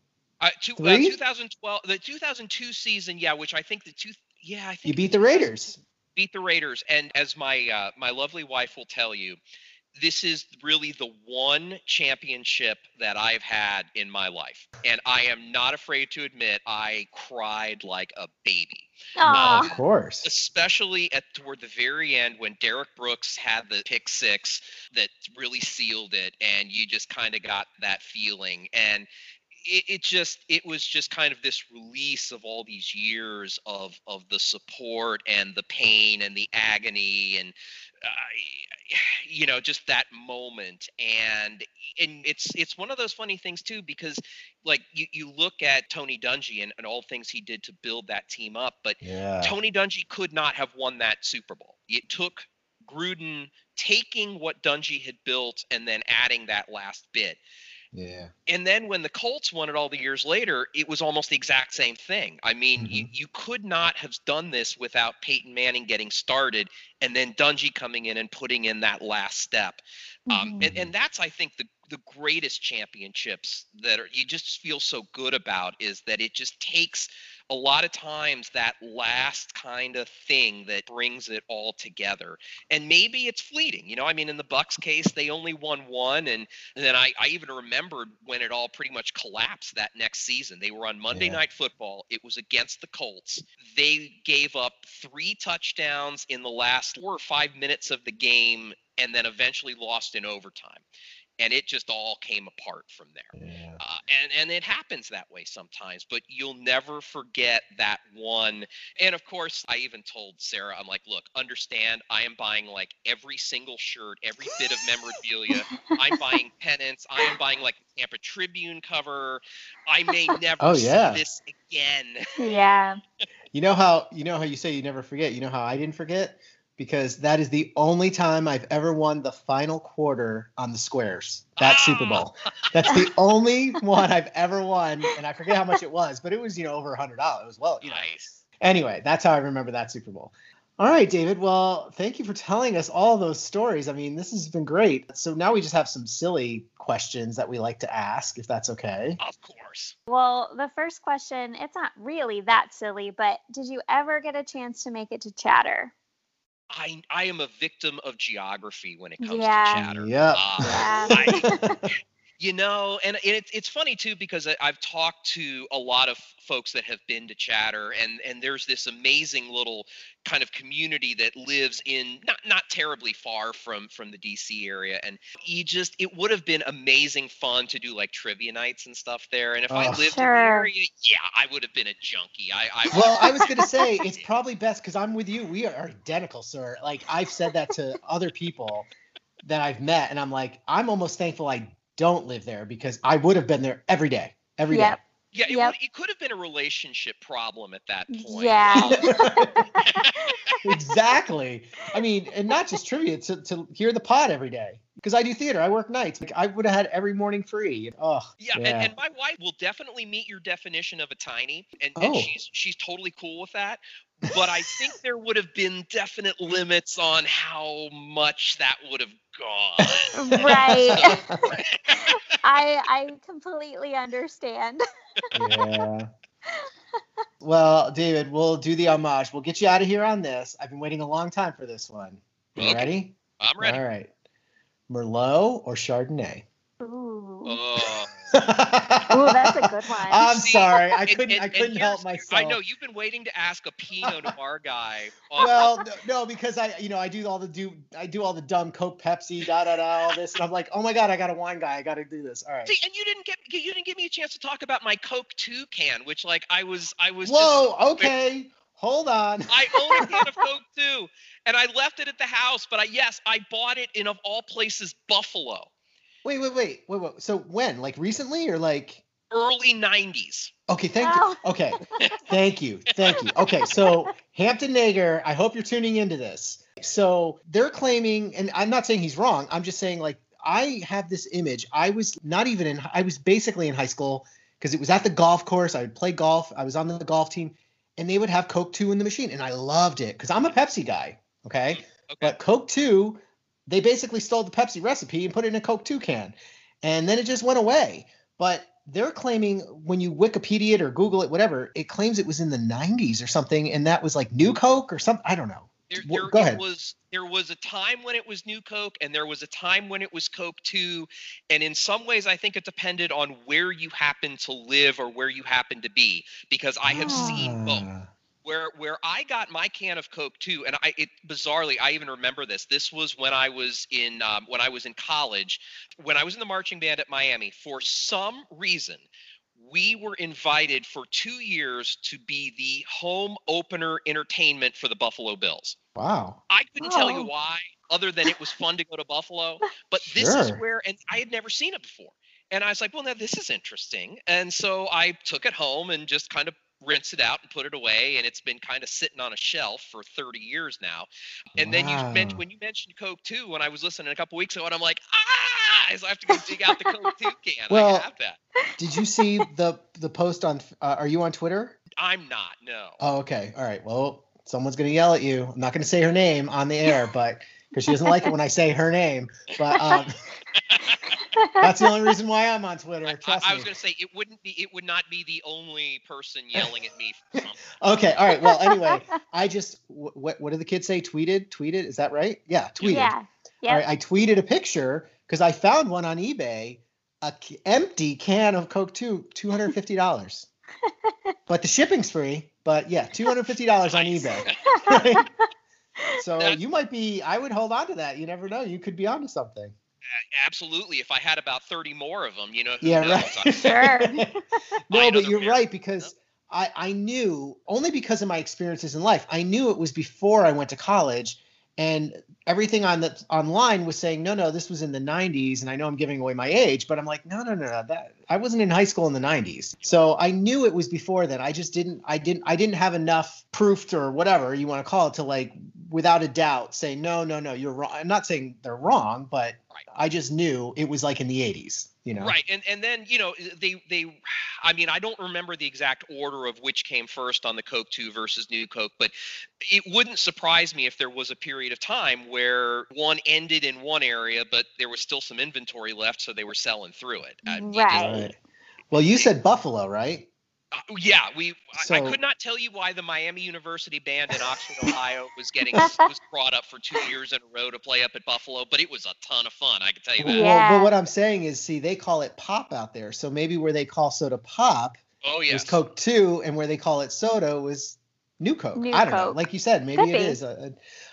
Uh, two, uh, 2012, the 2002 season, yeah, which I think the two, yeah, I think You beat the Raiders. beat the Raiders. And as my uh, my lovely wife will tell you, this is really the one championship that I've had in my life, and I am not afraid to admit I cried like a baby. Aw. Of course. especially at toward the very end when Derrick Brooks had the pick six that really sealed it, and you just kind of got that feeling. And it, it just it was just kind of this release of all these years of of the support and the pain and the agony and uh, you know just that moment and and it's it's one of those funny things too because like you, you look at Tony Dungy and, and all things he did to build that team up but Yeah. Tony Dungy could not have won that Super Bowl. It took Gruden taking what Dungy had built and then adding that last bit. Yeah. And then when the Colts won it all the years later, it was almost the exact same thing. I mean, you, you could not have done this without Peyton Manning getting started and then Dungy coming in and putting in that last step. Um, and, and that's, I think, the, the greatest championships that are, you just feel so good about is that it just takes a lot of times that last kind of thing that brings it all together. And maybe it's fleeting you know i mean in the bucks case they only won one and, and then I, I even remembered when it all pretty much collapsed that next season. They were on monday Yeah. night football. It was against the colts. They gave up three touchdowns in the last four or five minutes of the game and then eventually lost in overtime and it just all came apart from there Yeah. uh, and and it happens that way sometimes but you'll never forget that one and of course i even told sarah i'm like look understand i am buying like every single shirt every bit of memorabilia i'm buying pennants i am buying like the tampa tribune cover i may never Oh, yeah. see this again yeah. You know how you know how you say you never forget. You know how I didn't forget because that is the only time I've ever won the final quarter on the squares. That Super Ah. Bowl. That's the only one I've ever won, and I forget how much it was, but it was you know over a hundred dollars. It was well, you know. nice Anyway, that's how I remember that Super Bowl. All right, David. Well, thank you for telling us all those stories. I mean, this has been great. So now we just have some silly questions that we like to ask, if that's okay. of course Well, the first question, it's not really that silly, but did you ever get a chance to make it to Chatter? I, I am a victim of geography when it comes Yeah. to chatter. Yep. Uh, Yeah. I, you know and, and it's, it's funny too because I- i've talked to a lot of folks that have been to chatter and and there's this amazing little kind of community that lives in not not terribly far from from the dc area and you just it would have been amazing fun to do like trivia nights and stuff there and if i Oh. lived in the area yeah i would have been a junkie i, I well, I was gonna say it's probably best because I'm with you. We are identical, sir. Like I've said that to other people that I've met, and I'm like, I'm almost thankful I don't live there because I would have been there every day, every day. Yep. yeah it, Yep. would, it could have been a relationship problem at that point Yeah. exactly. I mean, and not just trivia to, to hear the pod every day because I do theater. I work nights. Like I would have had every morning free. Oh, Yeah, And, and my wife will definitely meet your definition of a tiny, and, and Oh. she's she's totally cool with that. But I think there would have been definite limits on how much that would have gone. right. I I completely understand. yeah. Well, David, we'll do the homage. We'll get you out of here on this. I've been waiting a long time for this one. You Okay. ready? I'm ready. All right. Merlot or Chardonnay? Ooh. Uh, Ooh, that's a good one. I'm See, sorry. I couldn't. and- I couldn't help here's- myself. I know you've been waiting to ask a Pinot Noir guy. Well, no, no, because I, you know, I do all the do, I do all the dumb Coke, Pepsi, da da da, all this, and I'm like, oh my god, I got a wine guy. I got to do this. All right. See, and you didn't get you didn't give me a chance to talk about my Coke Two can, which like I was I was just Whoa. Okay. Hold on. I own a can of Coke too, and I left it at the house. But I yes, I bought it in of all places Buffalo, Wait, wait, wait, wait, wait. So when? Like recently or like? early '90s. Okay, thank Oh. you. Okay, thank you, thank you. Okay, so Hampton Nager, I hope you're tuning into this. So they're claiming, and I'm not saying he's wrong. I'm just saying like I have this image. I was not even in. I was basically in high school because it was at the golf course. I would play golf. I was on the golf team, and they would have Coke Two in the machine, and I loved it because I'm a Pepsi guy. Okay, Okay. but Coke 2, they basically stole the Pepsi recipe and put it in a Coke 2 can. And then it just went away. But they're claiming when you Wikipedia it or Google it, whatever, it claims it was in the 90s or something. And that was like new Coke or something. I don't know. There, there go ahead. was there was a time when it was New Coke, and there was a time when it was Coke Two, and in some ways, I think it depended on where you happened to live or where you happened to be, because I have seen ah. both. Where where I got my can of Coke Two, and I it bizarrely I even remember this. This was when I was in um, when I was in college, when I was in the marching band at Miami. For some reason, we were invited for two years to be the home opener entertainment for the Buffalo Bills. Wow. I couldn't tell you Oh. why, other than it was fun to go to Buffalo. But this is where, and I had never seen it before. And I was like, well, now this is interesting. And so I took it home and just kind of rinsed it out and put it away. And it's been kind of sitting on a shelf for 30 years now. And then you Wow. mentioned, when you mentioned Coke Two, when I was listening a couple weeks ago, and I'm like, ah, so I have to go dig out the Coke 2 can. Well- I have that. Did you see the the post on? Uh, are you on Twitter? I'm not, no. Oh, okay. All right. Well, someone's gonna yell at you. I'm not gonna say her name on the air, but because she doesn't like it when I say her name. But um, that's the only reason why I'm on Twitter. I, Trust I me. was going to say it wouldn't be, it would not be the only person yelling at me. Okay. All right. Well, anyway, I just what what did the kids say? Tweeted. Tweeted. Is that right? Yeah. Tweeted. Yeah. All Yep. right. I tweeted a picture because I found one on eBay, a c- empty can of Coke Two, two hundred fifty dollars. but the shipping's free. But yeah, two hundred fifty dollars on eBay. Right? So That- you might be. I would hold on to that. You never know. You could be onto something. Absolutely. If I had about 30 more of them, you know, who Yeah. knows? Right. Sure. no, but you're pair. right because I I knew only because of my experiences in life. I knew it was before I went to college, and everything on the online was saying no, no, this was in the 90s, and I know I'm giving away my age, but I'm like no, no, no, no, that I wasn't in high school in the 90s, so I knew it was before then. I just didn't, I didn't, I didn't have enough proof or whatever you want to call it to like without a doubt say no, no, no, you're wrong. I'm not saying they're wrong, but Right. I just knew it was like in the 80s, you know. Right, and and then you know they they, I mean I don't remember the exact order of which came first on the Coke Two versus New Coke, but it wouldn't surprise me if there was a period of time where one ended in one area, but there was still some inventory left, so they were selling through it. Uh, you just- Right. Right. Well, you said Buffalo, right? Uh, yeah, we. I, I could not tell you why the Miami University band in Oxford, Ohio, was getting was brought up for two years in a row to play up at Buffalo, but it was a ton of fun. I can tell you that. Well, Yeah. but what I'm saying is, see, they call it pop out there. So maybe where they call soda pop Oh yeah, was. Coke two, and where they call it soda was New Coke. New I don't know. Like you said, maybe Could it be. is. A, a-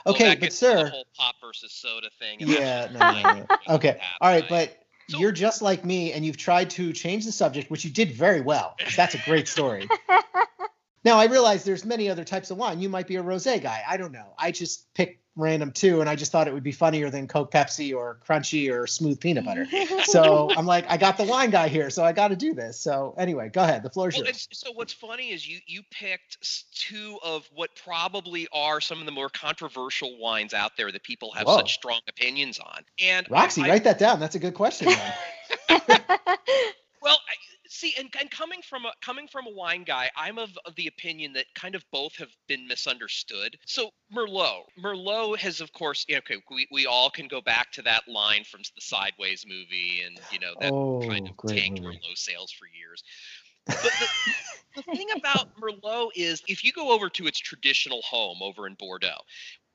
Well, okay, that but gets into the sir, whole pop versus soda thing. yeah, that's- no, no, no. okay, Yeah, all right, I- but So- you're just like me, and you've tried to change the subject, which you did very well. That's a great story. Now I realize there's many other types of wine. You might be a rosé guy. I don't know. I just picked random two, and I just thought it would be funnier than Coke Pepsi or Crunchy or smooth peanut butter. So I'm like, I got the wine guy here, so I got to do this. So anyway, go ahead. The floor's Well, yours. so what's funny is you you picked two of what probably are some of the more controversial wines out there that people have Whoa. such strong opinions on. And Roxy, I, write that down. That's a good question. Well, I, see, and, and coming from a coming from a wine guy, I'm of, of the opinion that kind of both have been misunderstood. So Merlot, Merlot has, of course, you know, okay, we, we all can go back to that line from the Sideways movie, and you know that oh, kind of tanked movie. Merlot sales for years. But the, the thing about Merlot is if you go over to its traditional home over in Bordeaux,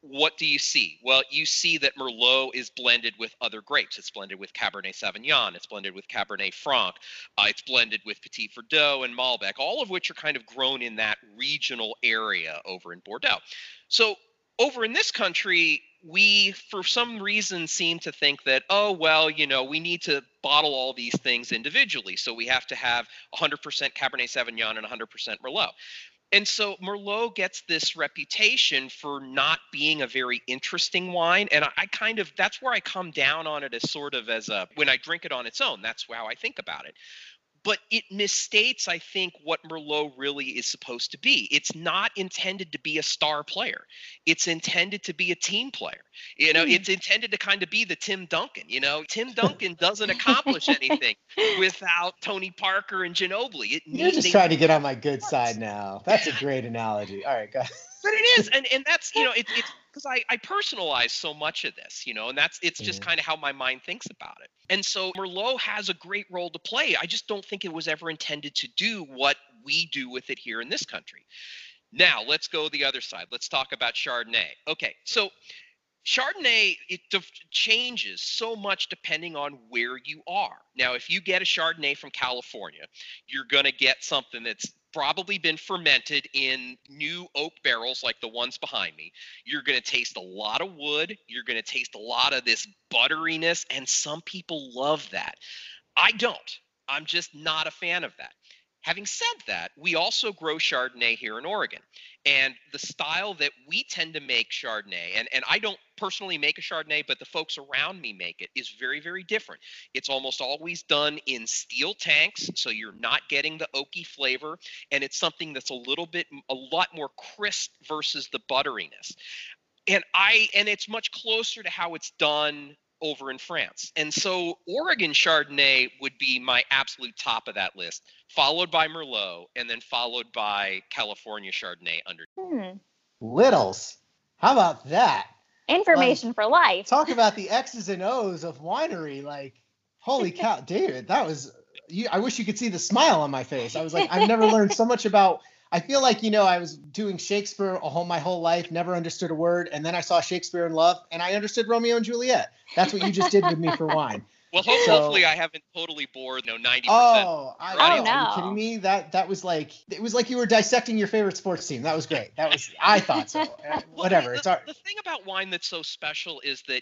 what do you see? Well, you see that Merlot is blended with other grapes. It's blended with Cabernet Sauvignon. It's blended with Cabernet Franc. Uh, it's blended with Petit Verdot and Malbec, all of which are kind of grown in that regional area over in Bordeaux. So over in this country, we, for some reason, seem to think that, oh, well, you know, we need to bottle all these things individually. So we have to have 100% Cabernet Sauvignon and 100% Merlot. And so Merlot gets this reputation for not being a very interesting wine. And I, I kind of, that's where I come down on it as sort of as a, when I drink it on its own, that's how I think about it but it misstates, I think, what Merlot really is supposed to be. It's not intended to be a star player. It's intended to be a team player. You know, Hmm. it's intended to kind of be the Tim Duncan. You know, Tim Duncan doesn't accomplish anything without Tony Parker and Ginobili. It You're needs just trying to get on my good side now. That's a great analogy. All right, go. but it is, and and that's you know, it, it's because I I personalize so much of this, you know, and that's it's just Mhm. kind of how my mind thinks about it. And so Merlot has a great role to play. I just don't think it was ever intended to do what we do with it here in this country. Now let's go the other side. Let's talk about Chardonnay. Okay, so Chardonnay it def- changes so much depending on where you are. Now, if you get a Chardonnay from California, you're going to get something that's probably been fermented in new oak barrels like the ones behind me. You're going to taste a lot of wood. You're going to taste a lot of this butteriness, and some people love that. I don't. I'm just not a fan of that. Having said that, we also grow Chardonnay here in Oregon. And the style that we tend to make Chardonnay, and, and I don't personally make a Chardonnay, but the folks around me make it, is very, very different. It's almost always done in steel tanks, so you're not getting the oaky flavor. And it's something that's a little bit, a lot more crisp versus the butteriness. And I, and it's much closer to how it's done over in France. And so Oregon Chardonnay would be my absolute top of that list, followed by Merlot, and then followed by California Chardonnay under. Hmm. Littles. How about that? Information for life. Talk about the X's and O's of winery. Like, holy cow, David, that was. You, I wish you could see the smile on my face. I was like, I've never learned so much about. I feel like you know I was doing Shakespeare a whole my whole life, never understood a word, and then I saw Shakespeare in Love, and I understood Romeo and Juliet. That's what you just did with me for wine. Well, ho- So- hopefully I haven't totally bored. No, ninety percent. Oh, I, Oh, are you kidding me? That that was like it was like you were dissecting your favorite sports team. That was great. That was I thought so. Uh, Well, Whatever. The, It's our, the thing about wine that's so special is that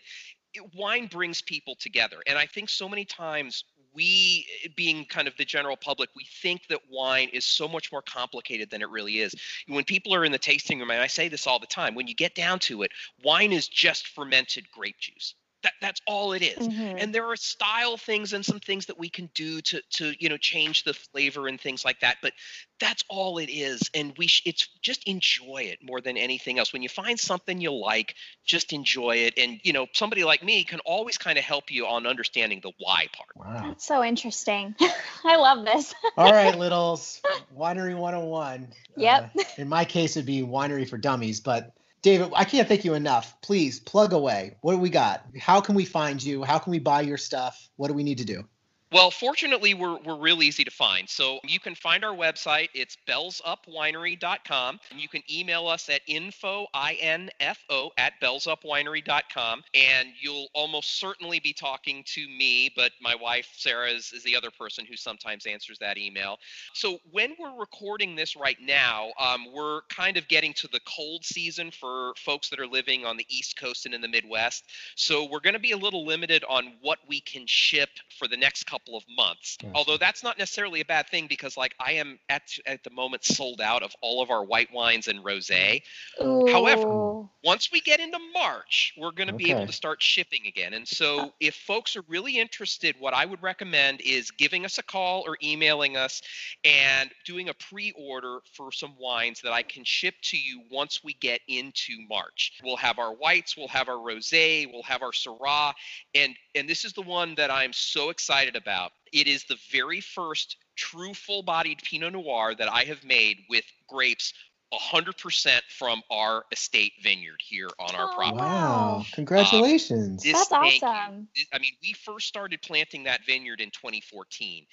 it, wine brings people together, and I think so many times we, being kind of the general public, we think that wine is so much more complicated than it really is. When people are in the tasting room, and I say this all the time, when you get down to it, wine is just fermented grape juice. That, that's all it is Mhm. and there are style things and some things that we can do to to you know change the flavor and things like that but that's all it is and we sh- it's just enjoy it more than anything else when you find something you like just enjoy it and you know somebody like me can always kind of help you on understanding the why part wow. That's so interesting. I love this. All right, littles. Winery 101. Yep. Uh, in my case, it'd be winery for dummies. But David, I can't thank you enough. Please plug away. What do we got? How can we find you? How can we buy your stuff? What do we need to do? Well, fortunately, we're, we're real easy to find. So you can find our website. It's bellsupwinery.com. And you can email us at info, I-N-F-O, at bellsupwinery.com. And you'll almost certainly be talking to me, but my wife, Sarah, is, is the other person who sometimes answers that email. So when we're recording this right now, um, we're kind of getting to the cold season for folks that are living on the East Coast and in the Midwest. So we're going to be a little limited on what we can ship for the next couple of months. Gotcha. Although that's not necessarily a bad thing because like I am at at the moment sold out of all of our white wines and rosé. However, Once we get into March, we're going to be able to start shipping again. And so uh. if folks are really interested, what I would recommend is giving us a call or emailing us and doing a pre-order for some wines that I can ship to you once we get into March. We'll have our whites, we'll have our rosé, we'll have our syrah, and and this is the one that I'm so excited about. It is the very first true full-bodied Pinot Noir that I have made with grapes 100% from our estate vineyard here on our Oh, property. Wow. Um, Congratulations. This- That's thank you. awesome. It- I mean, we first started planting that vineyard in 2014.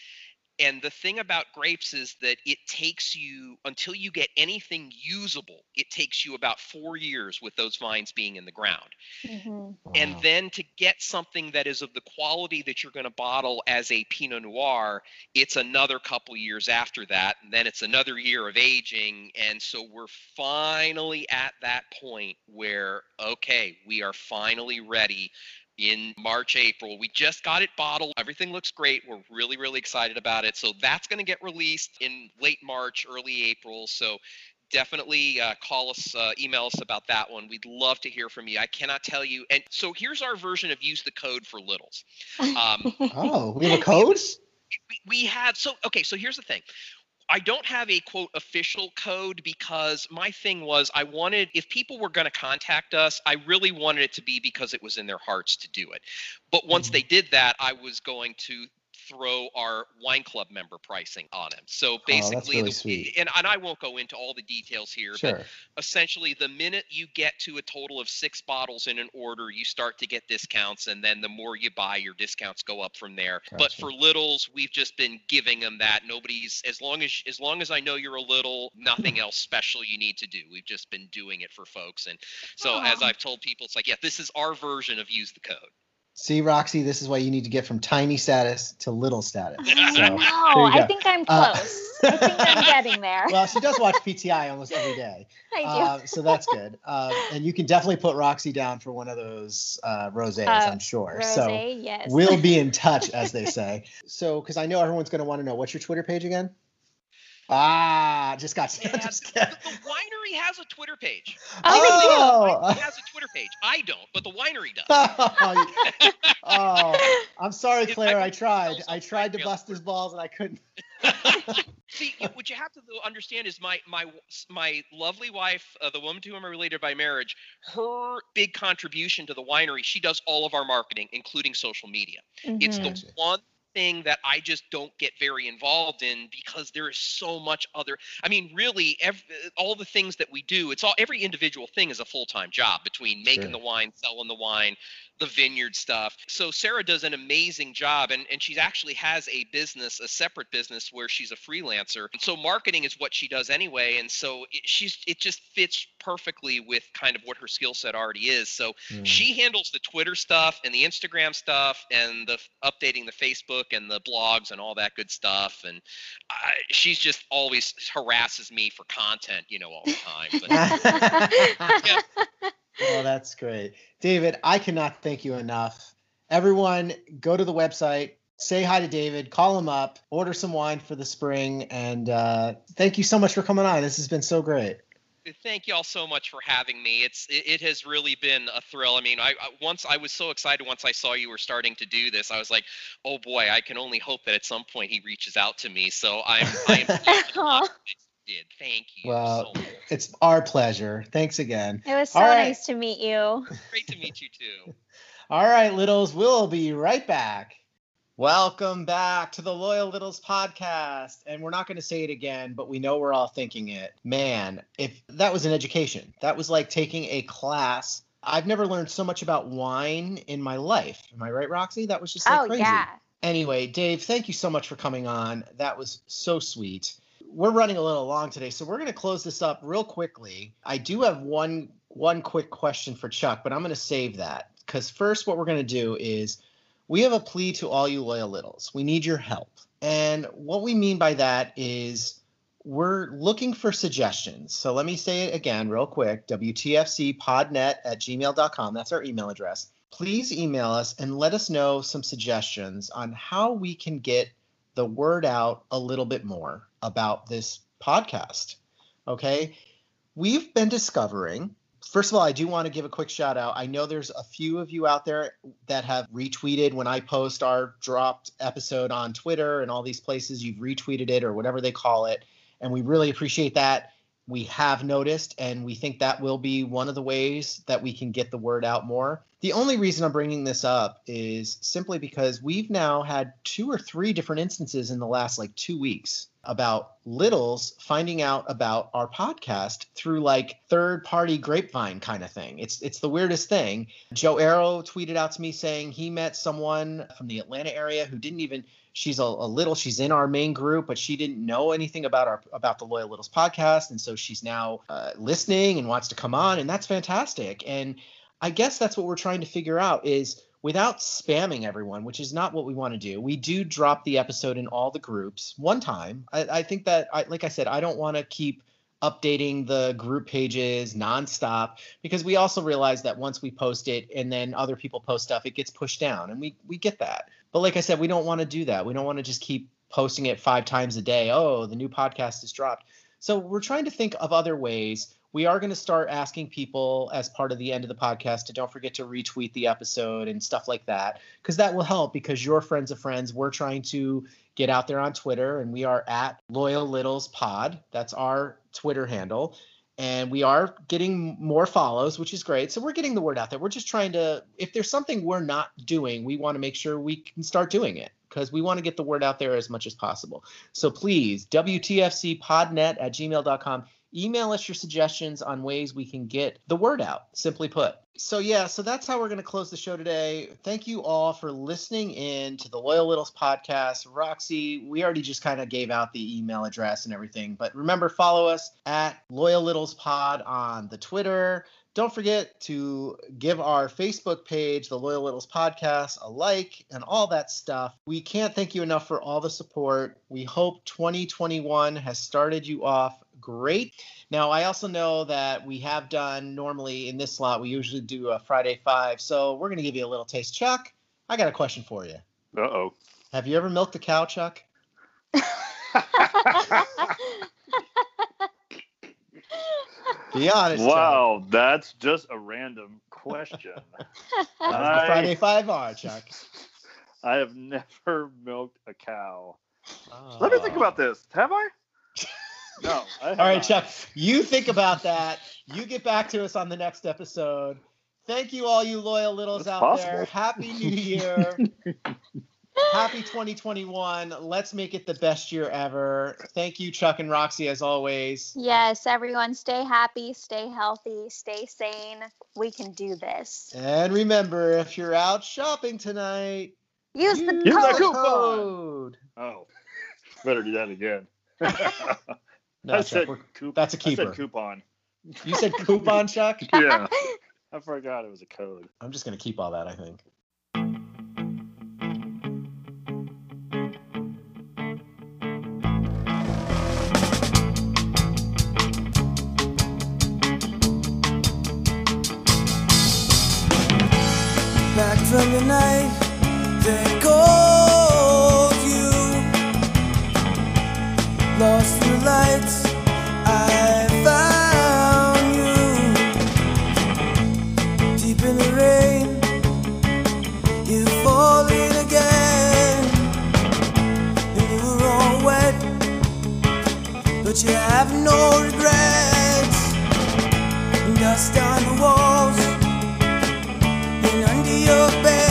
And the thing about grapes is that it takes you until you get anything usable, it takes you about four years with those vines being in the ground. Mhm. And then to get something that is of the quality that you're going to bottle as a Pinot Noir, it's another couple years after that. And then it's another year of aging. And so we're finally at that point where, okay, we are finally ready in March, April. We just got it bottled. Everything looks great. We're really, really excited about it. So that's going to get released in late March, early April. So definitely uh, call us, uh, email us about that one. We'd love to hear from you. I cannot tell you. And so here's our version of use the code for littles. Um, Oh, we have a code? we, we have so okay so here's the thing i don't have a quote official code because my thing was i wanted if people were going to contact us i really wanted it to be because it was in their hearts to do it but once Mhm. they did that i was going to throw our wine club member pricing on them so basically Oh, really the, and, and i won't go into all the details here but Sure. essentially the minute you get to a total of six bottles in an order you start to get discounts and then the more you buy your discounts go up from there. But for littles we've just been giving them that. Nobody's as long as as long as i know you're a little nothing else special you need to do. We've just been doing it for folks and so as i've told people it's like yeah this is our version of use the code See, Roxy, this is why you need to get from tiny status to little status. I So, know. I think I'm Uh, close. I think I'm getting there. well, she does watch PTI almost every day. I do. Uh, so that's good. Uh, and you can definitely put Roxy down for one of those uh, rosés, Uh, I'm sure. Rose, so yes. we'll be in touch, as they say. So, because I know everyone's going to want to know what's your Twitter page again? Ah, just got. Yeah, just the, the winery has a Twitter page. oh, Winery has a Twitter page. I don't, but the winery does. oh, oh, I'm sorry, If I Claire. I tried. I tried to bust his balls and I couldn't. See, what you have to understand is my my my lovely wife, uh, the woman to whom I'm related by marriage, her big contribution to the winery. She does all of our marketing, including social media. It's Mhm. the one thing that I just don't get very involved in because there is so much other. I mean, really, ev- all the things that we do, it's all every individual thing is a full time job between making Sure. the wine, selling the wine, the vineyard stuff. So Sarah does an amazing job, and and she actually has a business, a separate business where she's a freelancer. And so marketing is what she does anyway, and so it, she's it just fits perfectly with kind of what her skill set already is. So Mm. she handles the Twitter stuff and the Instagram stuff and the updating the Facebook and the blogs and all that good stuff. And I, she's just always harasses me for content, you know, all the time. But Yeah. Oh, that's great. David, I cannot thank you enough. Everyone, go to the website, say hi to David, call him up, order some wine for the spring, and uh, thank you so much for coming on. This has been so great. thank you all so much for having me. It's it, it has really been a thrill. I mean, I, I once I was so excited once I saw you were starting to do this. I was like, oh boy, I can only hope that at some point he reaches out to me. So I'm I am pleased to Aw. that you did. Thank you Well, so much. It's our pleasure. Thanks again. It was so All right. nice to meet you. Great to meet you too. All right, Littles, we'll be right back. Welcome back to the Loyal Littles podcast. And we're not going to say it again, but we know we're all thinking it. Man, if that was an education, that was like taking a class. I've never learned so much about wine in my life. Am I right, Roxy? That was just like oh crazy. yeah. Anyway, Dave, thank you so much for coming on. That was so sweet. We're running a little long today, so we're going to close this up real quickly. I do have one one quick question for Chuck, but I'm going to save that cuz first what we're going to do is we have a plea to all you loyal littles. We need your help. And what we mean by that is we're looking for suggestions. So let me say it again real quick WTFCpodnet at gmail.com. That's our email address. Please email us and let us know some suggestions on how we can get the word out a little bit more about this podcast. Okay. We've been discovering, first of all, I do want to give a quick shout out. I know there's a few of you out there that have retweeted when I post our dropped episode on Twitter and all these places. You've retweeted it or whatever they call it. And we really appreciate that. We have noticed, and we think that will be one of the ways that we can get the word out more. The only reason I'm bringing this up is simply because we've now had two or three different instances in the last like two weeks about littles finding out about our podcast through like third party grapevine kind of thing. It's it's the weirdest thing. Joe Arrow tweeted out to me saying he met someone from the Atlanta area who didn't even she's a, a little she's in our main group but she didn't know anything about our about the loyal littles podcast. And so she's now uh, listening and wants to come on and that's fantastic. And i guess that's what we're trying to figure out is without spamming everyone which is not what we want to do we do drop the episode in all the groups one time. I, I think that I, like i said i don't want to keep updating the group pages nonstop because we also realize that once we post it and then other people post stuff it gets pushed down. And we we get that but like I said, we don't want to do that. We don't want to just keep posting it five times a day. Oh, the new podcast is dropped. So we're trying to think of other ways. We are going to start asking people as part of the end of the podcast to don't forget to retweet the episode and stuff like that, because that will help because your friends of friends, we're trying to get out there on Twitter and we are at Loyal Littles Pod. That's our Twitter handle and we are getting more follows which is great. So we're getting the word out there. We're just trying to if there's something we're not doing we want to make sure we can start doing it because we want to get the word out there as much as possible. So please wtfcpodnet at gmail.com email us your suggestions on ways we can get the word out simply put so yeah so that's how we're going to close the show today thank you all for listening in to the loyal littles podcast roxy we already just kind of gave out the email address and everything but remember follow us at loyal littles pod on the twitter Don't forget to give our Facebook page, the Loyal Littles Podcast, a like and all that stuff. We can't thank you enough for all the support. We hope 2021 has started you off great. Now, I also know that we have done normally in this slot, we usually do a Friday Five. So we're going to give you a little taste. Chuck, I got a question for you. Uh oh. Have you ever milked a cow, Chuck? Be honest. Chuck. wow, that's just a random question. That's the I- Friday Five are, Chuck. I have never milked a cow. Let me think about this. Have I? No. All right, not. Chuck, you think about that. You get back to us on the next episode. Thank you, all you loyal littles That's out there. Happy New Year. Happy 2021. Let's make it the best year ever. Thank you, Chuck and Roxy, as always. yes, everyone, stay happy, stay healthy, stay sane. We can do this. And remember, if you're out shopping tonight, Use the use Use that code. coupon. code. Oh, better do that again. No, I Chuck, said we're- coup- that's a keeper. said coupon. you said coupon, Chuck? Yeah. I forgot it was a code. I'm just going to keep all that, I think. back from the night but you have no regrets. Dust on the walls and under your bed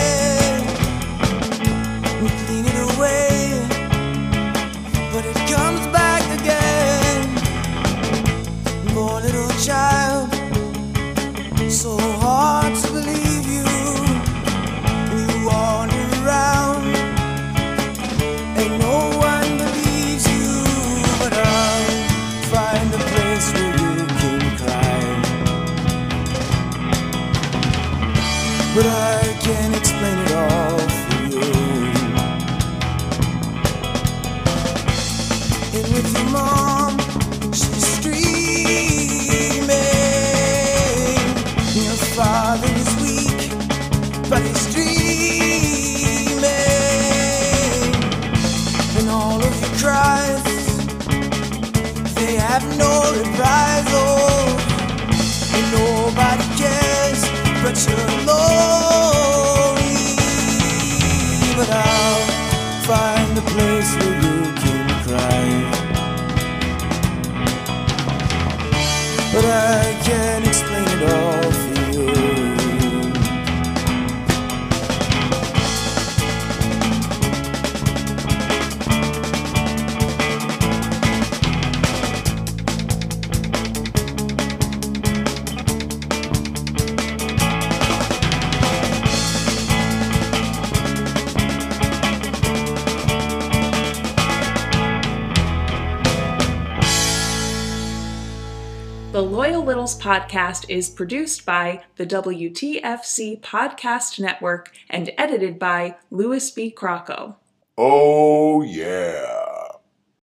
podcast is produced by the WTFC Podcast Network and edited by Louis B. Crocco. Oh, yeah.